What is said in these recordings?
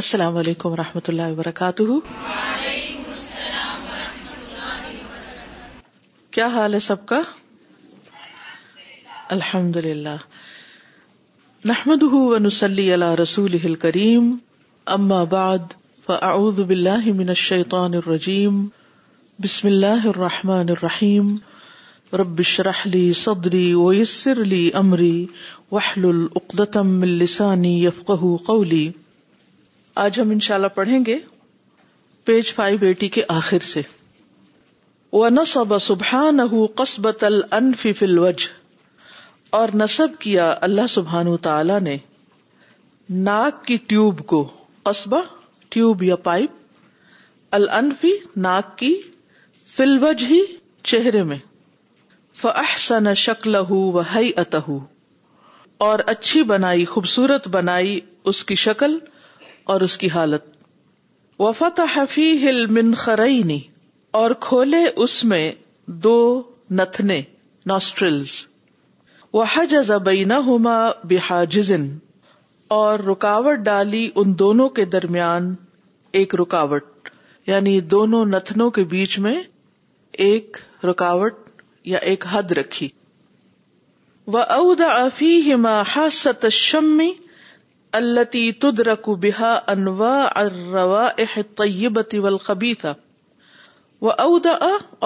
السلام علیکم و رحمۃ اللہ وبرکاتہ کیا حال ہے سب کا الحمد للہ نحمد رسول کریم اما بعد فاعوذ باللہ من الشیطان الرجیم بسم اللہ الرحمٰن الرحیم رب شرح لی صدری ویسر لی امری وحل العقدم السانی یفقہ قولی آج ہم ان شاء اللہ پڑھیں گے پیج فائیو ایٹی کے آخر سے نصب کیا اللہ سبحان نے ناک کی ٹیوب کو قصبہ ٹیوب یا پائپ الفی ناک کی فلوج ہی چہرے میں فحسن شکل اور اچھی بنائی خوبصورت بنائی اس کی شکل اور اس کی حالت وفت ہل من خرئی اور کھولے اس میں دو نتنے وہ حج ہوما اور رکاوٹ ڈالی ان دونوں کے درمیان ایک رکاوٹ یعنی دونوں نتنوں کے بیچ میں ایک رکاوٹ یا ایک حد رکھی و ہما حاصت شمی التی تدر کو بحا انوا اروا احتیابی تھا وہ اودا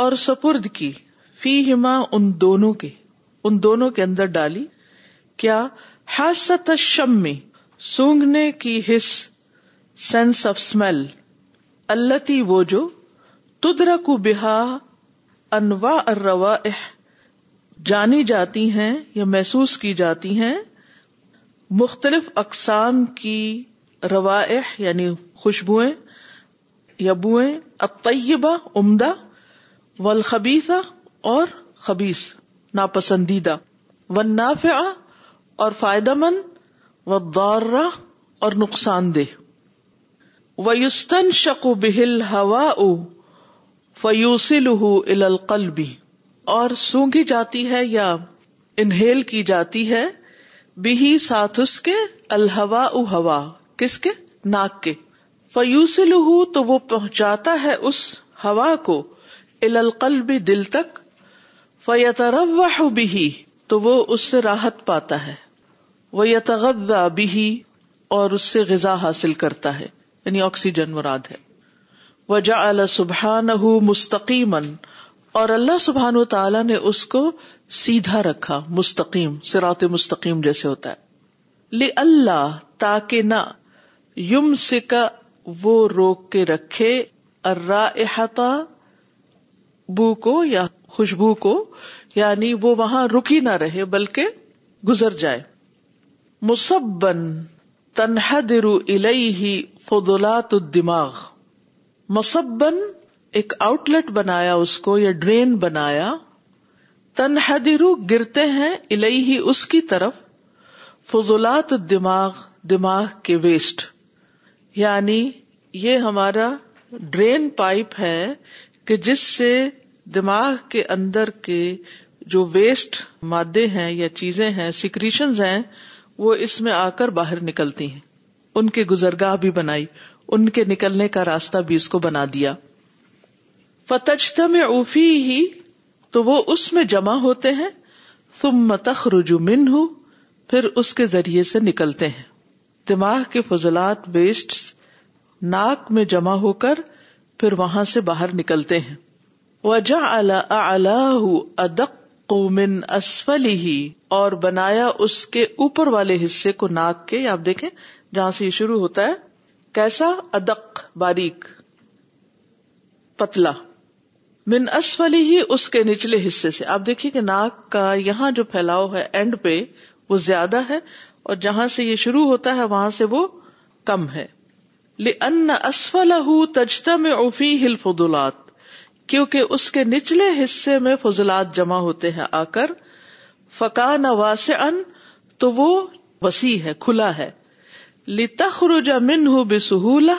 اور سپرد کی فیما ان دونوں کے ان دونوں کے اندر ڈالی کیا حاصم سونگنے کی حس سینس آف اسمیل التی وہ جو تدر کو بحا انوا جانی جاتی ہیں یا محسوس کی جاتی ہیں مختلف اقسام کی روائح یعنی خوشبوئیں یا بوئیں طیبہ عمدہ و اور خبیص ناپسندیدہ پسندیدہ و اور فائدہ مند و اور نقصان دہ ویوستان شق و بہل ہوا اوسل اور سونگھی جاتی ہے یا انہیل کی جاتی ہے بہی ساتھ اس کے او ہوا کس کے ناک کے فیوسل تو تو وہ وہ پہنچاتا ہے اس اس ہوا کو دل تک سے راحت پاتا ہے وہ ویتغ بہی اور اس سے غذا حاصل کرتا ہے یعنی آکسیجن مراد ہے وجا اللہ سبحان مستقیمن اور اللہ سبحان و تعالی نے اس کو سیدھا رکھا مستقیم سرات مستقیم جیسے ہوتا ہے اللہ تاکہ نہ یم سکا وہ روک کے رکھے ارا بو کو یا خوشبو کو یعنی وہ وہاں رکی نہ رہے بلکہ گزر جائے مصبن تنہا درو الات دماغ مصبن ایک آؤٹ لیٹ بنایا اس کو یا ڈرین بنایا تنہدرو گرتے ہیں الہی ہی اس کی طرف فضولات دماغ دماغ کے ویسٹ یعنی یہ ہمارا ڈرین پائپ ہے کہ جس سے دماغ کے اندر کے جو ویسٹ مادے ہیں یا چیزیں ہیں سیکریشنز ہیں وہ اس میں آ کر باہر نکلتی ہیں ان کے گزرگاہ بھی بنائی ان کے نکلنے کا راستہ بھی اس کو بنا دیا فتجمے اوفی ہی تو وہ اس میں جمع ہوتے ہیں تم متخ رجو من ہوں پھر اس کے ذریعے سے نکلتے ہیں دماغ کے فضلات ویسٹ ناک میں جمع ہو کر پھر وہاں سے باہر نکلتے ہیں وجہ ادک اسفلی ہی اور بنایا اس کے اوپر والے حصے کو ناک کے آپ دیکھیں جہاں سے یہ شروع ہوتا ہے کیسا ادک باریک پتلا من اسفلی ہی اس کے نچلے حصے سے آپ دیکھیے کہ ناک کا یہاں جو پھیلاؤ ہے اینڈ پہ وہ زیادہ ہے اور جہاں سے یہ شروع ہوتا ہے وہاں سے وہ کم ہے لن اسفل تجتا میں اوفی ہل فضولات کیونکہ اس کے نچلے حصے میں فضلات جمع ہوتے ہیں آ کر فکا نواس واس ان تو وہ وسیع ہے کھلا ہے لتخرج تخر جا من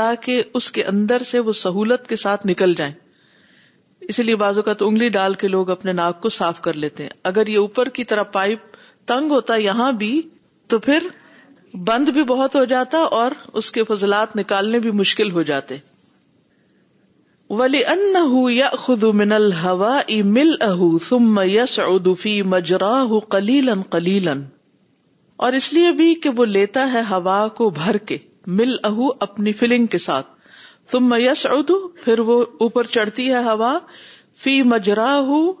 تاکہ اس کے اندر سے وہ سہولت کے ساتھ نکل جائیں اسی لیے بازو کا تو انگلی ڈال کے لوگ اپنے ناک کو صاف کر لیتے ہیں اگر یہ اوپر کی طرح پائپ تنگ ہوتا یہاں بھی تو پھر بند بھی بہت ہو جاتا اور اس کے فضلات نکالنے بھی مشکل ہو جاتے ولی ان یا من الحوا ہوا مل اہ سم یس ادفی مجراہ کلیلن کلیلن اور اس لیے بھی کہ وہ لیتا ہے ہوا کو بھر کے مل اہ اپنی فلنگ کے ساتھ تم میں یا پھر وہ اوپر چڑھتی ہے ہوا فی مجرا ہوں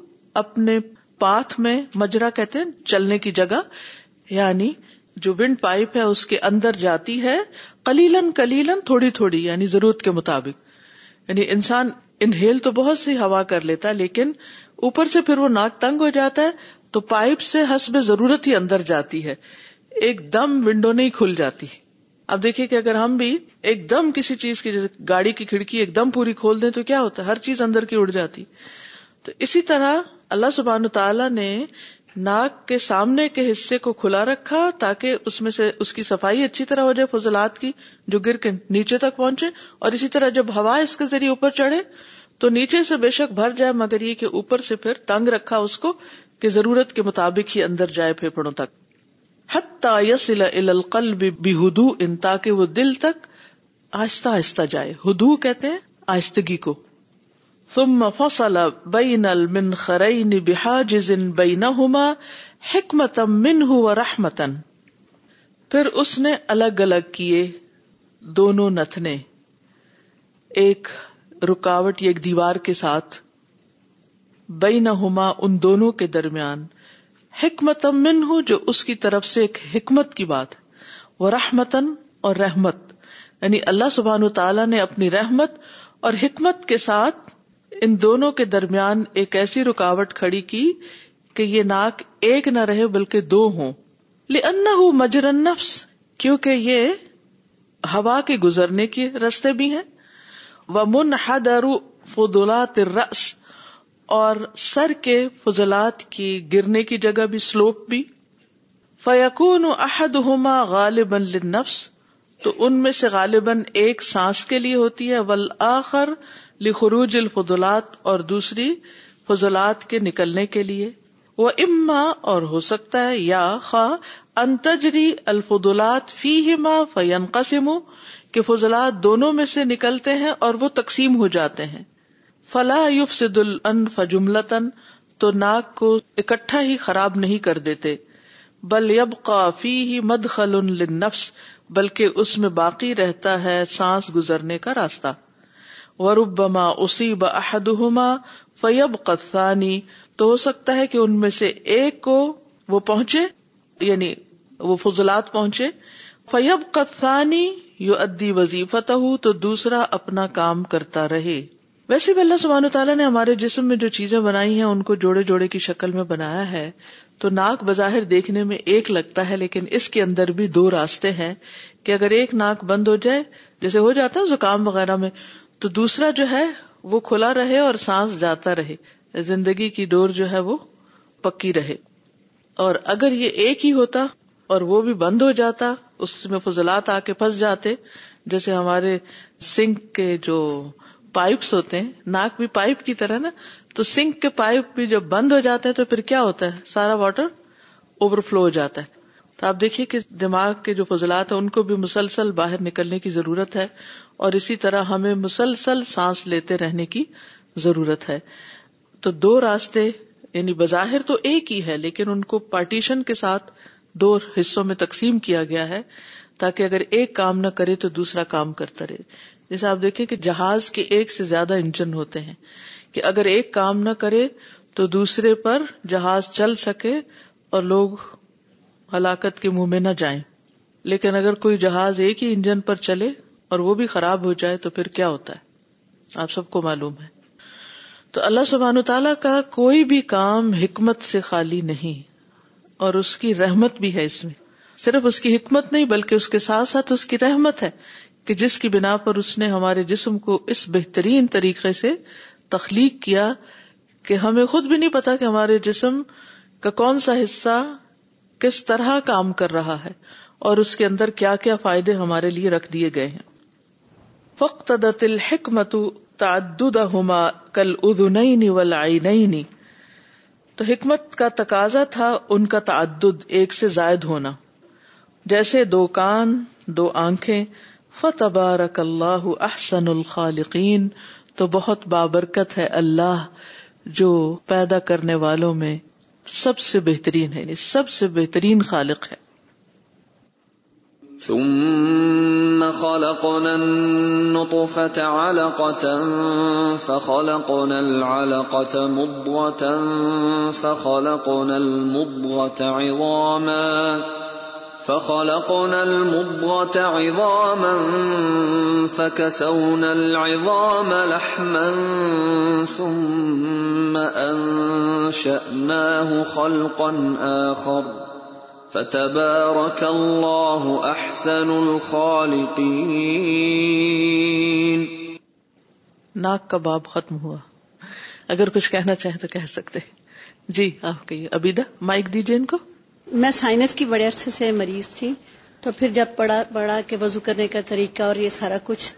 اپنے پاتھ میں مجرا کہتے ہیں چلنے کی جگہ یعنی جو ونڈ پائپ ہے اس کے اندر جاتی ہے کلیلن کلیلن تھوڑی تھوڑی یعنی ضرورت کے مطابق یعنی انسان انہیل تو بہت سی ہوا کر لیتا ہے لیکن اوپر سے پھر وہ ناک تنگ ہو جاتا ہے تو پائپ سے ہس میں ضرورت ہی اندر جاتی ہے ایک دم ونڈو نہیں کھل جاتی اب دیکھیے کہ اگر ہم بھی ایک دم کسی چیز کی جیسے گاڑی کی کھڑکی ایک دم پوری کھول دیں تو کیا ہوتا ہے ہر چیز اندر کی اڑ جاتی تو اسی طرح اللہ سبحان تعالی نے ناک کے سامنے کے حصے کو کھلا رکھا تاکہ اس میں سے اس کی صفائی اچھی طرح ہو جائے فضلات کی جو گر کے نیچے تک پہنچے اور اسی طرح جب ہوا اس کے ذریعے اوپر چڑھے تو نیچے سے بے شک بھر جائے مگر یہ کہ اوپر سے پھر تنگ رکھا اس کو کہ ضرورت کے مطابق ہی اندر جائے پھیپڑوں تک حسل ال القلب بہدو ان تاکہ وہ دل تک آہستہ آہستہ جائے ہدو کہتے ہیں آہستگی کو ثم فصل بین المنخرین بحاجز بینہما نہ ہوما منہ رحمتن پھر اس نے الگ الگ کیے دونوں نتنے ایک رکاوٹ یا ایک دیوار کے ساتھ بینہما نہ ہوما ان دونوں کے درمیان حکمت ہوں جو اس کی طرف سے ایک حکمت کی بات وہ رحمتن اور رحمت یعنی اللہ سبحان تعالیٰ نے اپنی رحمت اور حکمت کے ساتھ ان دونوں کے درمیان ایک ایسی رکاوٹ کھڑی کی کہ یہ ناک ایک نہ رہے بلکہ دو ہوں لن ہوں نفس کیونکہ یہ ہوا کے گزرنے کے رستے بھی ہیں وہ من حدار اور سر کے فضلات کی گرنے کی جگہ بھی سلوپ بھی فیقون عہد ہوما غالباً لنفس تو ان میں سے غالباً ایک سانس کے لیے ہوتی ہے ول آخر لخروج الفضلات اور دوسری فضلات کے نکلنے کے لیے وہ اما اور ہو سکتا ہے یا خا انتجری الفضلات فی ہما انقصمو کہ فضلات دونوں میں سے نکلتے ہیں اور وہ تقسیم ہو جاتے ہیں فلاحیو صد ال جملتن تو ناک کو اکٹھا ہی خراب نہیں کر دیتے یب کافی ہی مد خلنفس بلکہ اس میں باقی رہتا ہے سانس گزرنے کا راستہ وربما اسی عہدہ ما فیب قطانی تو ہو سکتا ہے کہ ان میں سے ایک کو وہ پہنچے یعنی وہ فضلات پہنچے فیب قطانی یو ادی وظیفت ہو تو دوسرا اپنا کام کرتا رہے ویسے بھی اللہ سبحانہ تعالیٰ نے ہمارے جسم میں جو چیزیں بنائی ہیں ان کو جوڑے جوڑے کی شکل میں بنایا ہے تو ناک بظاہر دیکھنے میں ایک لگتا ہے لیکن اس کے اندر بھی دو راستے ہیں کہ اگر ایک ناک بند ہو جائے جیسے ہو جاتا ہے زکام وغیرہ میں تو دوسرا جو ہے وہ کھلا رہے اور سانس جاتا رہے زندگی کی ڈور جو ہے وہ پکی رہے اور اگر یہ ایک ہی ہوتا اور وہ بھی بند ہو جاتا اس میں فضلات آ کے پھنس جاتے جیسے ہمارے سنک کے جو پائپس ہوتے ہیں ناک بھی پائپ کی طرح نا تو سنک کے پائپ بھی جب بند ہو جاتے ہیں تو پھر کیا ہوتا ہے سارا واٹر اوور فلو ہو جاتا ہے تو آپ دیکھیے کہ دماغ کے جو فضلات ہیں ان کو بھی مسلسل باہر نکلنے کی ضرورت ہے اور اسی طرح ہمیں مسلسل سانس لیتے رہنے کی ضرورت ہے تو دو راستے یعنی بظاہر تو ایک ہی ہے لیکن ان کو پارٹیشن کے ساتھ دو حصوں میں تقسیم کیا گیا ہے تاکہ اگر ایک کام نہ کرے تو دوسرا کام کرتا رہے جیسے آپ دیکھیں کہ جہاز کے ایک سے زیادہ انجن ہوتے ہیں کہ اگر ایک کام نہ کرے تو دوسرے پر جہاز چل سکے اور لوگ ہلاکت کے منہ میں نہ جائیں لیکن اگر کوئی جہاز ایک ہی انجن پر چلے اور وہ بھی خراب ہو جائے تو پھر کیا ہوتا ہے آپ سب کو معلوم ہے تو اللہ سبحان تعالیٰ کا کوئی بھی کام حکمت سے خالی نہیں اور اس کی رحمت بھی ہے اس میں صرف اس کی حکمت نہیں بلکہ اس کے ساتھ ساتھ اس کی رحمت ہے کہ جس کی بنا پر اس نے ہمارے جسم کو اس بہترین طریقے سے تخلیق کیا کہ ہمیں خود بھی نہیں پتا کہ ہمارے جسم کا کون سا حصہ کس طرح کام کر رہا ہے اور اس کے اندر کیا کیا فائدے ہمارے لیے رکھ دیے گئے ہیں فخل حکمت تعدد ہوما کل ادو نئی نی و لائی تو حکمت کا تقاضا تھا ان کا تعدد ایک سے زائد ہونا جیسے دو کان دو آنکھیں فتبارک اللہ احسن الخالقین تو بہت بابرکت ہے اللہ جو پیدا کرنے والوں میں سب سے بہترین ہے یعنی سب سے بہترین خالق ہے ثم خلقنا النطفة علقة فخلقنا العلقة مضغة فخلقنا المضغة عظاما فخلقنا المضغة عظاما فكسونا العظام لحما ثم أنشأناه خلقا آخر فتبارك الله أحسن الخالقين ناک کا باب ختم ہوا اگر کچھ کہنا چاہے تو کہہ سکتے جی آپ کہیے ابیدہ مائک دیجیے ان کو میں سائنس کی بڑے عرصے سے مریض تھی تو پھر جب پڑا پڑا کہ وضو کرنے کا طریقہ اور یہ سارا کچھ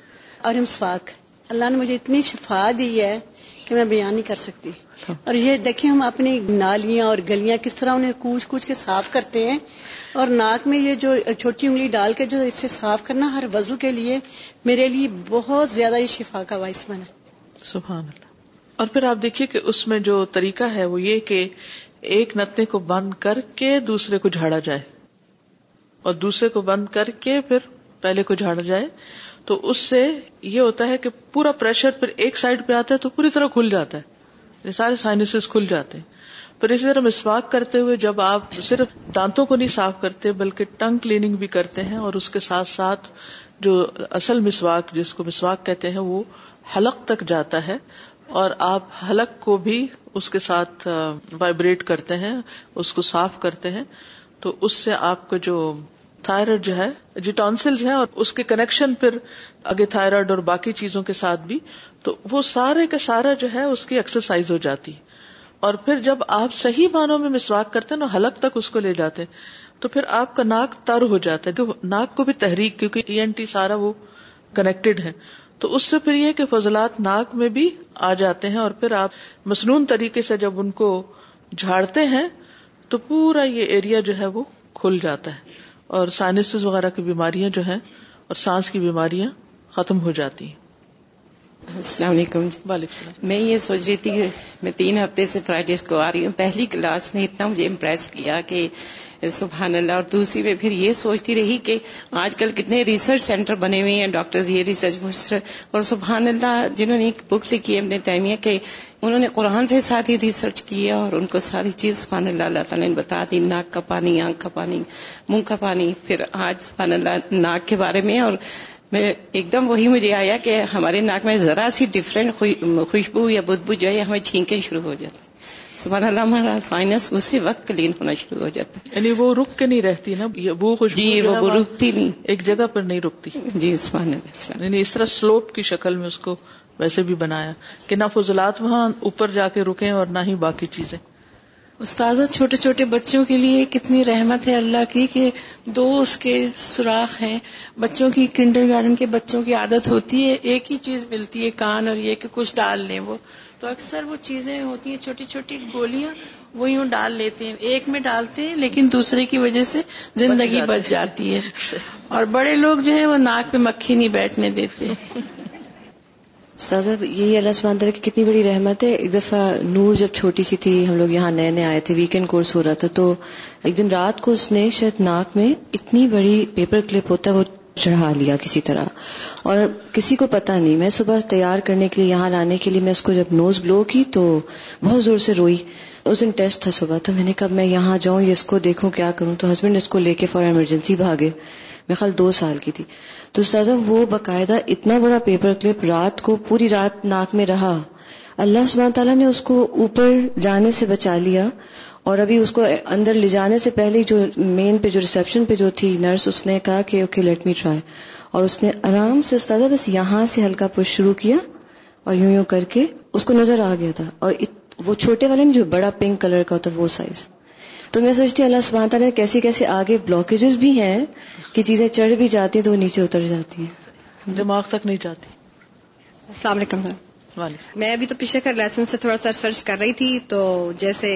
اور اللہ نے مجھے اتنی شفا دی ہے کہ میں بیان نہیں کر سکتی اور یہ دیکھیں ہم اپنی نالیاں اور گلیاں کس طرح انہیں کوچ کوچ کے صاف کرتے ہیں اور ناک میں یہ جو چھوٹی انگلی ڈال کے جو اسے صاف کرنا ہر وضو کے لیے میرے لیے بہت زیادہ یہ شفا کا باعث بنا سبحان اللہ اور پھر آپ دیکھیے کہ اس میں جو طریقہ ہے وہ یہ کہ ایک نتنے کو بند کر کے دوسرے کو جھاڑا جائے اور دوسرے کو بند کر کے پھر پہلے کو جھاڑا جائے تو اس سے یہ ہوتا ہے کہ پورا پریشر پھر ایک سائڈ پہ آتا ہے تو پوری طرح کھل جاتا ہے سارے سائنس کھل جاتے ہیں پھر اسی طرح مسواک کرتے ہوئے جب آپ صرف دانتوں کو نہیں صاف کرتے بلکہ ٹنگ کلیننگ بھی کرتے ہیں اور اس کے ساتھ ساتھ جو اصل مسواک جس کو مسواک کہتے ہیں وہ حلق تک جاتا ہے اور آپ حلق کو بھی اس کے ساتھ وائبریٹ کرتے ہیں اس کو صاف کرتے ہیں تو اس سے آپ کو جو تھائرائڈ جو ہے ٹانسلز ہیں اور اس کے کنیکشن پھر آگے تھائرائڈ اور باقی چیزوں کے ساتھ بھی تو وہ سارے کا سارا جو ہے اس کی ایکسرسائز ہو جاتی اور پھر جب آپ صحیح معنوں میں مسواک کرتے ہیں اور حلق تک اس کو لے جاتے ہیں تو پھر آپ کا ناک تر ہو جاتا ہے ناک کو بھی تحریک کیونکہ ای این ٹی سارا وہ کنیکٹڈ ہے تو اس سے پھر یہ کہ فضلات ناک میں بھی آ جاتے ہیں اور پھر آپ مصنون طریقے سے جب ان کو جھاڑتے ہیں تو پورا یہ ایریا جو ہے وہ کھل جاتا ہے اور سائنسز وغیرہ کی بیماریاں جو ہیں اور سانس کی بیماریاں ختم ہو جاتی ہیں السلام علیکم جی۔ میں یہ سوچ رہی تھی میں تین ہفتے سے فرائیڈیز کو آ رہی ہوں پہلی کلاس میں اتنا مجھے امپریس کیا کہ سبحان اللہ اور دوسری میں پھر یہ سوچتی رہی کہ آج کل کتنے ریسرچ سینٹر بنے ہوئے ہیں ڈاکٹرز یہ ریسرچ اور سبحان اللہ جنہوں نے ایک بک لکھی ہے اپنے انہوں نے قرآن سے ساری ریسرچ کی ہے اور ان کو ساری چیز سبحان اللہ اللہ تعالیٰ نے بتا دی ناک کا پانی آنکھ کا پانی منہ کا پانی پھر آج سبحان اللہ ناک کے بارے میں اور میں ایک دم وہی مجھے آیا کہ ہمارے ناک میں ذرا سی ڈفرینٹ خوشبو یا بدبو جو ہے ہمیں چھینکیں شروع ہو جاتی سبحان اللہ ہمارا سائنس اسی وقت کلین ہونا شروع ہو جاتا ہے یعنی وہ رک کے نہیں رہتی نا وہ خوشبو جی وہ رکتی نہیں ایک جگہ پر نہیں رکتی جی سبحان اللہ یعنی اس طرح سلوپ کی شکل میں اس کو ویسے بھی بنایا کہ نہ فضلات وہاں اوپر جا کے رکیں اور نہ ہی باقی چیزیں استاد چھوٹے چھوٹے بچوں کے لیے کتنی رحمت ہے اللہ کی کہ دو اس کے سوراخ ہیں بچوں کی کنڈر گارڈن کے بچوں کی عادت ہوتی ہے ایک ہی چیز ملتی ہے کان اور یہ کہ کچھ ڈال لیں وہ تو اکثر وہ چیزیں ہوتی ہیں چھوٹی چھوٹی گولیاں وہ یوں ڈال لیتے ہیں ایک میں ڈالتے ہیں لیکن دوسرے کی وجہ سے زندگی بچ جاتی ہے اور بڑے لوگ جو ہیں وہ ناک پہ مکھی نہیں بیٹھنے دیتے سازا یہی اللہ سبحانہ تعالیٰ کی کتنی بڑی رحمت ہے ایک دفعہ نور جب چھوٹی سی تھی ہم لوگ یہاں نئے نئے آئے تھے ویکینڈ کورس ہو رہا تھا تو ایک دن رات کو اس نے شاید ناک میں اتنی بڑی پیپر کلپ ہوتا ہے وہ چڑھا لیا کسی طرح اور کسی کو پتا نہیں میں صبح تیار کرنے کے لیے یہاں لانے کے لیے میں اس کو جب نوز بلو کی تو بہت زور سے روئی اس دن ٹیسٹ تھا صبح تو میں نے کہا میں یہاں جاؤں یا اس کو دیکھوں کیا کروں تو ہسبینڈ اس کو لے کے فار ایمرجنسی بھاگے میں خیال دو سال کی تھی تو استاذہ وہ باقاعدہ اتنا بڑا پیپر کلپ رات کو پوری رات ناک میں رہا اللہ سبحانہ تعالیٰ نے اس کو اوپر جانے سے بچا لیا اور ابھی اس کو اندر لے جانے سے پہلے جو مین پہ جو ریسپشن پہ جو تھی نرس اس نے کہا کہ اوکے لیٹ می ٹرائی اور اس نے آرام سے استاذہ بس یہاں سے ہلکا پش شروع کیا اور یوں یوں کر کے اس کو نظر آ گیا تھا اور وہ چھوٹے والے نے جو بڑا پنک کلر کا ہوتا وہ سائز تو میں سوچتی ہوں اللہ سبحانہ تعالیٰ کیسے کیسے آگے بلاکیجز بھی ہیں کہ چیزیں چڑھ بھی جاتی ہیں تو وہ نیچے اتر جاتی ہیں دماغ تک نہیں جاتی السلام علیکم میں ابھی تو پیچھے کر لائسنس سے تھوڑا سا سرچ کر رہی تھی تو جیسے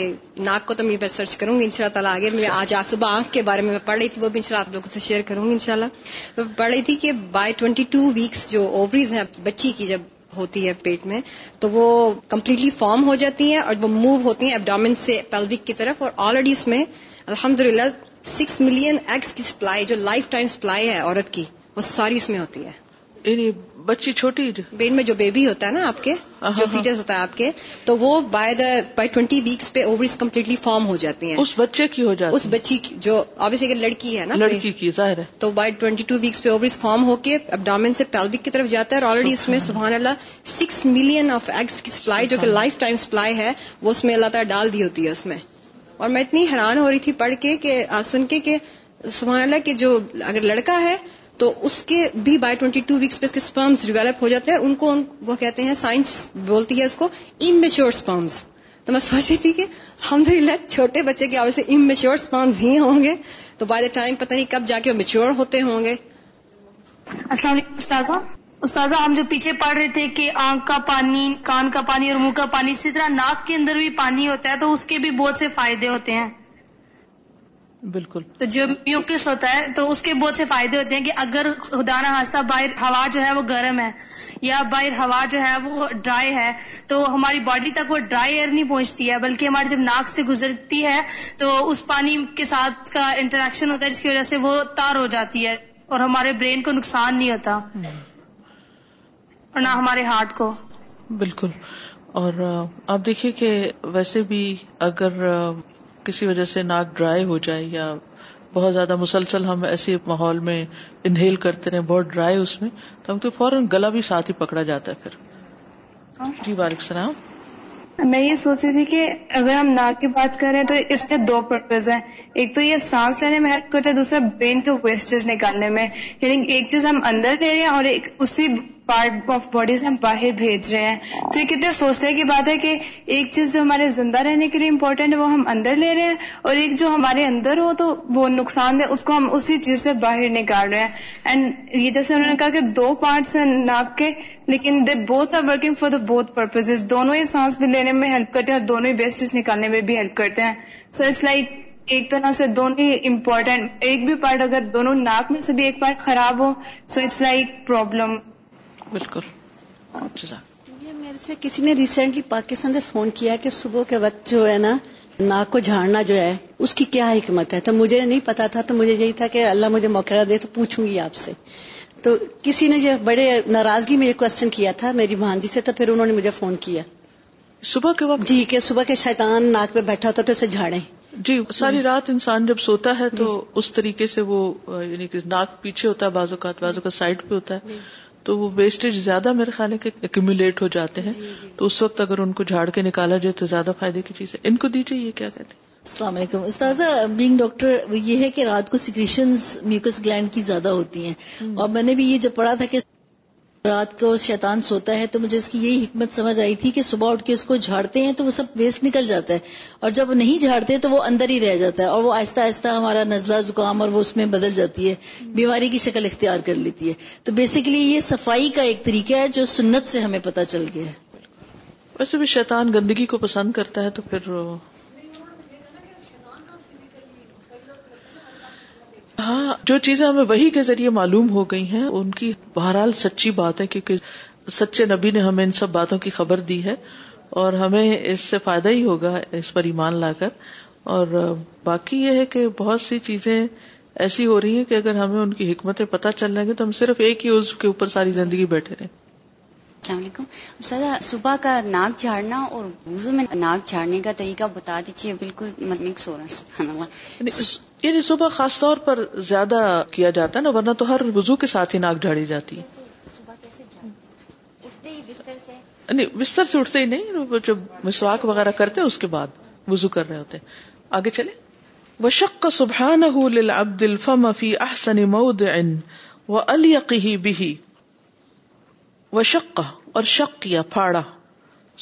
ناک کو تو میں سرچ کروں گی ان شاء اللہ تعالیٰ آگے میں آج آج صبح آنکھ کے بارے میں میں پڑھ رہی تھی وہ بھی ان شاء اللہ آپ لوگوں سے شیئر کروں گی ان شاء اللہ میں پڑھ رہی تھی کہ بائی ٹوینٹی ٹو ویکس جو اووریز ہیں بچی کی جب ہوتی ہے پیٹ میں تو وہ کمپلیٹلی فارم ہو جاتی ہیں اور وہ موو ہوتی ہیں ایبڈامن سے پیلوک کی طرف اور آلریڈی اس میں الحمد للہ سکس ملین ایگس کی سپلائی جو لائف ٹائم سپلائی ہے عورت کی وہ ساری اس میں ہوتی ہے یعنی بچی چھوٹی بین میں جو بیبی ہوتا ہے نا آپ کے جو فیٹس ہوتا ہے آپ کے تو وہ by by the twenty weeks پہ کمپلیٹلی فارم ہو جاتی ہیں اس اس بچے کی کی ہو جاتی بچی جو اگر لڑکی ہے نا لڑکی کی ظاہر ہے تو بائی ٹوینٹی ٹو ویکس پہ اوورز فارم ہو کے اب سے پیلوک کی طرف جاتا ہے اور آلریڈی اس میں سبحان اللہ سکس ملین آف ایگس کی سپلائی جو کہ لائف ٹائم سپلائی ہے وہ اس میں اللہ تعالیٰ ڈال دی ہوتی ہے اس میں اور میں اتنی حیران ہو رہی تھی پڑھ کے کہ سن کے کہ سبحان اللہ کہ جو اگر لڑکا ہے تو اس کے بھی بائی ٹوینٹی ٹو ویکس پہ اس کے ڈیولپ ہو جاتے ہیں ان ان, کو کو وہ کہتے ہیں سائنس بولتی ہے اس اور میچیور میں سوچی تھی کہ ہم چھوٹے بچے کے سے ہی ہوں گے تو بائی دا ٹائم پتہ نہیں کب جا کے وہ میچیور ہوتے ہوں گے السلام علیکم استاذہ استاذہ ہم جو پیچھے پڑھ رہے تھے کہ آنکھ کا پانی کان کا پانی اور منہ کا پانی اسی طرح ناک کے اندر بھی پانی ہوتا ہے تو اس کے بھی بہت سے فائدے ہوتے ہیں بالکل تو جو میوکس ہوتا ہے تو اس کے بہت سے فائدے ہوتے ہیں کہ اگر خدا نہ ہاستا باہر ہوا جو ہے وہ گرم ہے یا باہر ہوا جو ہے وہ ڈرائی ہے تو ہماری باڈی تک وہ ڈرائی ایئر نہیں پہنچتی ہے بلکہ ہماری جب ناک سے گزرتی ہے تو اس پانی کے ساتھ کا انٹریکشن ہوتا ہے جس کی وجہ سے وہ تار ہو جاتی ہے اور ہمارے برین کو نقصان نہیں ہوتا اور نہ ہمارے ہارٹ کو بالکل اور آپ دیکھیے کہ ویسے بھی اگر کسی وجہ سے ناک ڈرائی ہو جائے یا بہت زیادہ مسلسل ہم ایسے ماحول میں انہیل کرتے رہے بہت ڈرائی اس میں تو ہم فوراً گلا بھی ساتھ ہی پکڑا جاتا ہے پھر جی وعلیکم السلام میں یہ سوچ رہی تھی کہ اگر ہم ناک کی بات کریں تو اس کے دو پرپز ہیں ایک تو یہ سانس لینے میں ہیلپ کرتا ہے دوسرا برین کے نکالنے میں یعنی ایک چیز ہم اندر لے رہے ہیں اور ایک اسی پارٹ آف باڈیز ہم باہر بھیج رہے ہیں تو یہ کتنے سوچنے کی بات ہے کہ ایک چیز جو ہمارے زندہ رہنے کے لیے امپورٹینٹ ہے وہ ہم اندر لے رہے ہیں اور ایک جو ہمارے اندر ہو تو وہ نقصان دہ اس کو ہم اسی چیز سے باہر نکال رہے ہیں اینڈ یہ جیسے انہوں نے کہا کہ دو پارٹس ہیں ناک کے لیکن they both are working for the both purpose دونوں ہی سانس بھی لینے میں ہیلپ کرتے ہیں اور دونوں ہی ویسٹ نکالنے میں بھی ہیلپ کرتے ہیں سو اٹس لائک ایک طرح سے دونوں ہی امپورٹینٹ ایک بھی پارٹ اگر دونوں ناک میں سے بھی ایک پارٹ خراب ہو سو اٹس لائک پرابلم بالکل یہ میرے سے کسی نے ریسنٹلی پاکستان سے فون کیا کہ صبح کے وقت جو ہے نا ناک کو جھاڑنا جو ہے اس کی کیا حکمت ہے تو مجھے نہیں پتا تھا تو مجھے یہی تھا کہ اللہ مجھے موقع دے تو پوچھوں گی آپ سے تو کسی نے جو بڑے ناراضگی میں یہ کوشچن کیا تھا میری مان جی سے تو پھر انہوں نے مجھے فون کیا صبح کے وقت جی کہ صبح کے شیطان ناک پہ بیٹھا ہوتا تو اسے جھاڑیں جی ساری رات انسان جب سوتا ہے تو جی۔ اس طریقے سے وہ یعنی کہ ناک پیچھے ہوتا ہے بازو کا سائڈ پہ ہوتا ہے جی۔ تو وہ ویسٹیج زیادہ میرے خیال ہے کہ اکیمولیٹ ہو جاتے ہیں جی،, جی تو اس وقت اگر ان کو جھاڑ کے نکالا جائے تو زیادہ فائدے کی چیز ہے ان کو دیجیے یہ کیا کہتے ہیں السلام علیکم استاذہ بینگ ڈاکٹر یہ ہے کہ رات کو سیکریشنز میوکس گلینڈ کی زیادہ ہوتی ہیں اور میں نے بھی یہ جب پڑھا تھا کہ رات کو شیطان سوتا ہے تو مجھے اس کی یہی حکمت سمجھ آئی تھی کہ صبح اٹھ کے اس کو جھاڑتے ہیں تو وہ سب ویسٹ نکل جاتا ہے اور جب نہیں جھاڑتے تو وہ اندر ہی رہ جاتا ہے اور وہ آہستہ آہستہ ہمارا نزلہ زکام اور وہ اس میں بدل جاتی ہے بیماری کی شکل اختیار کر لیتی ہے تو بیسکلی یہ صفائی کا ایک طریقہ ہے جو سنت سے ہمیں پتہ چل گیا ہے ویسے شیطان گندگی کو پسند کرتا ہے تو پھر ہاں جو چیزیں ہمیں وہی کے ذریعے معلوم ہو گئی ہیں ان کی بہرحال سچی بات ہے کیونکہ سچے نبی نے ہمیں ان سب باتوں کی خبر دی ہے اور ہمیں اس سے فائدہ ہی ہوگا اس پر ایمان لا کر اور باقی یہ ہے کہ بہت سی چیزیں ایسی ہو رہی ہیں کہ اگر ہمیں ان کی حکمتیں پتہ چل رہا گے تو ہم صرف ایک ہی عزو کے اوپر ساری زندگی بیٹھے رہے صبح کا ناک جھاڑنا اور وضو میں ناک جھاڑنے کا طریقہ بتا دیجیے بالکل مکس ہو رہا یعنی صبح خاص طور پر زیادہ کیا جاتا ہے نا ورنہ تو ہر وزو کے ساتھ ہی ناک جھاڑی جاتی ہے نہیں یعنی بستر سے اٹھتے ہی نہیں مسواک وغیرہ کرتے اس کے بعد وزو کر رہے ہوتے آگے چلے و شک الفم نیل احسن الفی احسنی و شک اور یا پھاڑا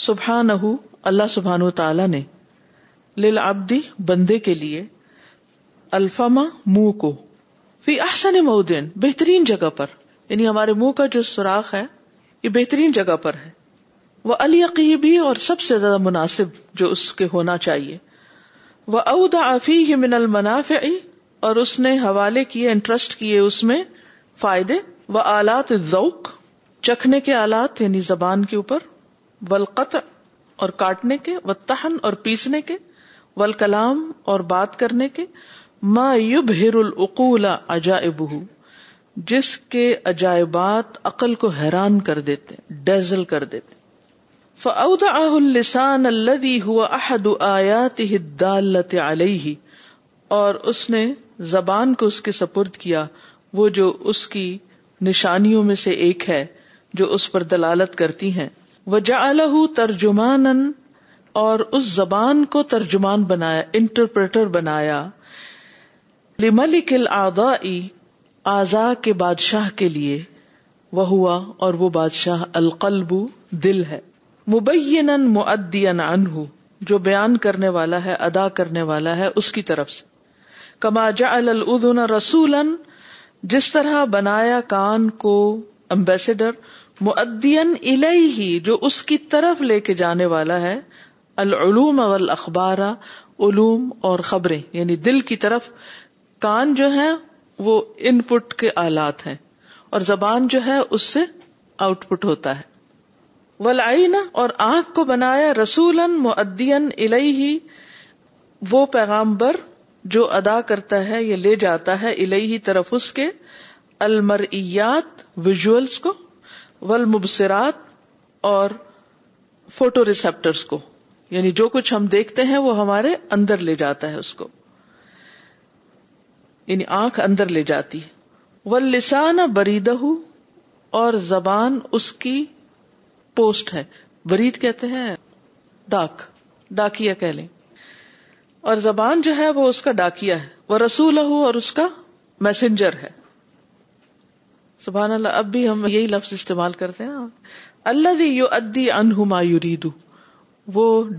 سبحان اللہ سبحان تعالی نے لبی بندے کے لیے الفما منہ کو فی احسن مؤدین بہترین جگہ پر یعنی ہمارے منہ کا جو سوراخ ہے یہ بہترین جگہ پر ہے وہ اور سب سے زیادہ مناسب جو اس کے ہونا چاہیے وہ اودا من اور اس نے حوالے کیے انٹرسٹ کیے اس میں فائدے و آلات ذوق چکھنے کے آلات یعنی زبان کے اوپر ولقت اور کاٹنے کے و تہن اور پیسنے کے ولکلام اور بات کرنے کے ما یو العقول عجائب جس کے عجائبات عقل کو حیران کر دیتے ڈیزل کر دیتے السان الدی آیات فلسان علیہ اور اس نے زبان کو اس کے سپرد کیا وہ جو اس کی نشانیوں میں سے ایک ہے جو اس پر دلالت کرتی ہیں وہ جا ترجمان اور اس زبان کو ترجمان بنایا انٹرپریٹر بنایا لملک قل آزا کے بادشاہ کے لیے وہ ہوا اور وہ بادشاہ القلب دل ہے مبین جو بیان کرنے والا ہے ادا کرنے والا ہے اس کی طرف سے کما جعل الاذن رسولا جس طرح بنایا کان کو امبیسڈر معدین الیہ جو اس کی طرف لے کے جانے والا ہے العلوم والاخبار علوم اور خبریں یعنی دل کی طرف کان جو ہے وہ ان پٹ کے آلات ہیں اور زبان جو ہے اس سے آؤٹ پٹ ہوتا ہے ولعین اور آنکھ کو بنایا رسولن معدین الہی وہ پیغامبر جو ادا کرتا ہے یا لے جاتا ہے الہی طرف اس کے المریات ویژلس کو ول مبصرات اور فوٹو ریسپٹرز کو یعنی جو کچھ ہم دیکھتے ہیں وہ ہمارے اندر لے جاتا ہے اس کو یعنی آنکھ اندر لے جاتی و لسان بریدہ اور زبان اس کی پوسٹ ہے برید کہتے ہیں ڈاک ڈاکیا کہ لیں اور زبان جو ہے وہ اس کا ڈاکیا ہے وہ رسول اور اس کا میسنجر ہے سبحان اللہ اب بھی ہم یہی لفظ استعمال کرتے ہیں اللہ دی یو ادی انہ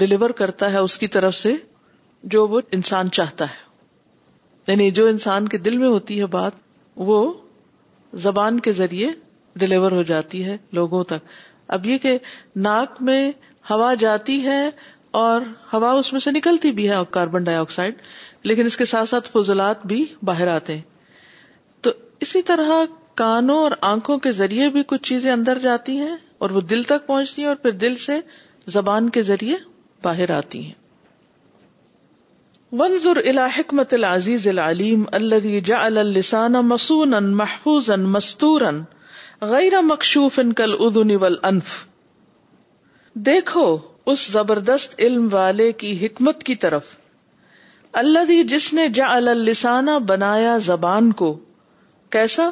ڈلیور کرتا ہے اس کی طرف سے جو وہ انسان چاہتا ہے یعنی جو انسان کے دل میں ہوتی ہے بات وہ زبان کے ذریعے ڈلیور ہو جاتی ہے لوگوں تک اب یہ کہ ناک میں ہوا جاتی ہے اور ہوا اس میں سے نکلتی بھی ہے کاربن ڈائی آکسائڈ لیکن اس کے ساتھ ساتھ فضلات بھی باہر آتے ہیں تو اسی طرح کانوں اور آنکھوں کے ذریعے بھی کچھ چیزیں اندر جاتی ہیں اور وہ دل تک پہنچتی ہیں اور پھر دل سے زبان کے ذریعے باہر آتی ہیں حکمت عزیز محفوظا اللہ جا مکشوف مسون محفوظ دیکھو اس زبردست علم والے کی حکمت کی طرف اللہ جس نے جا السانہ بنایا زبان کو کیسا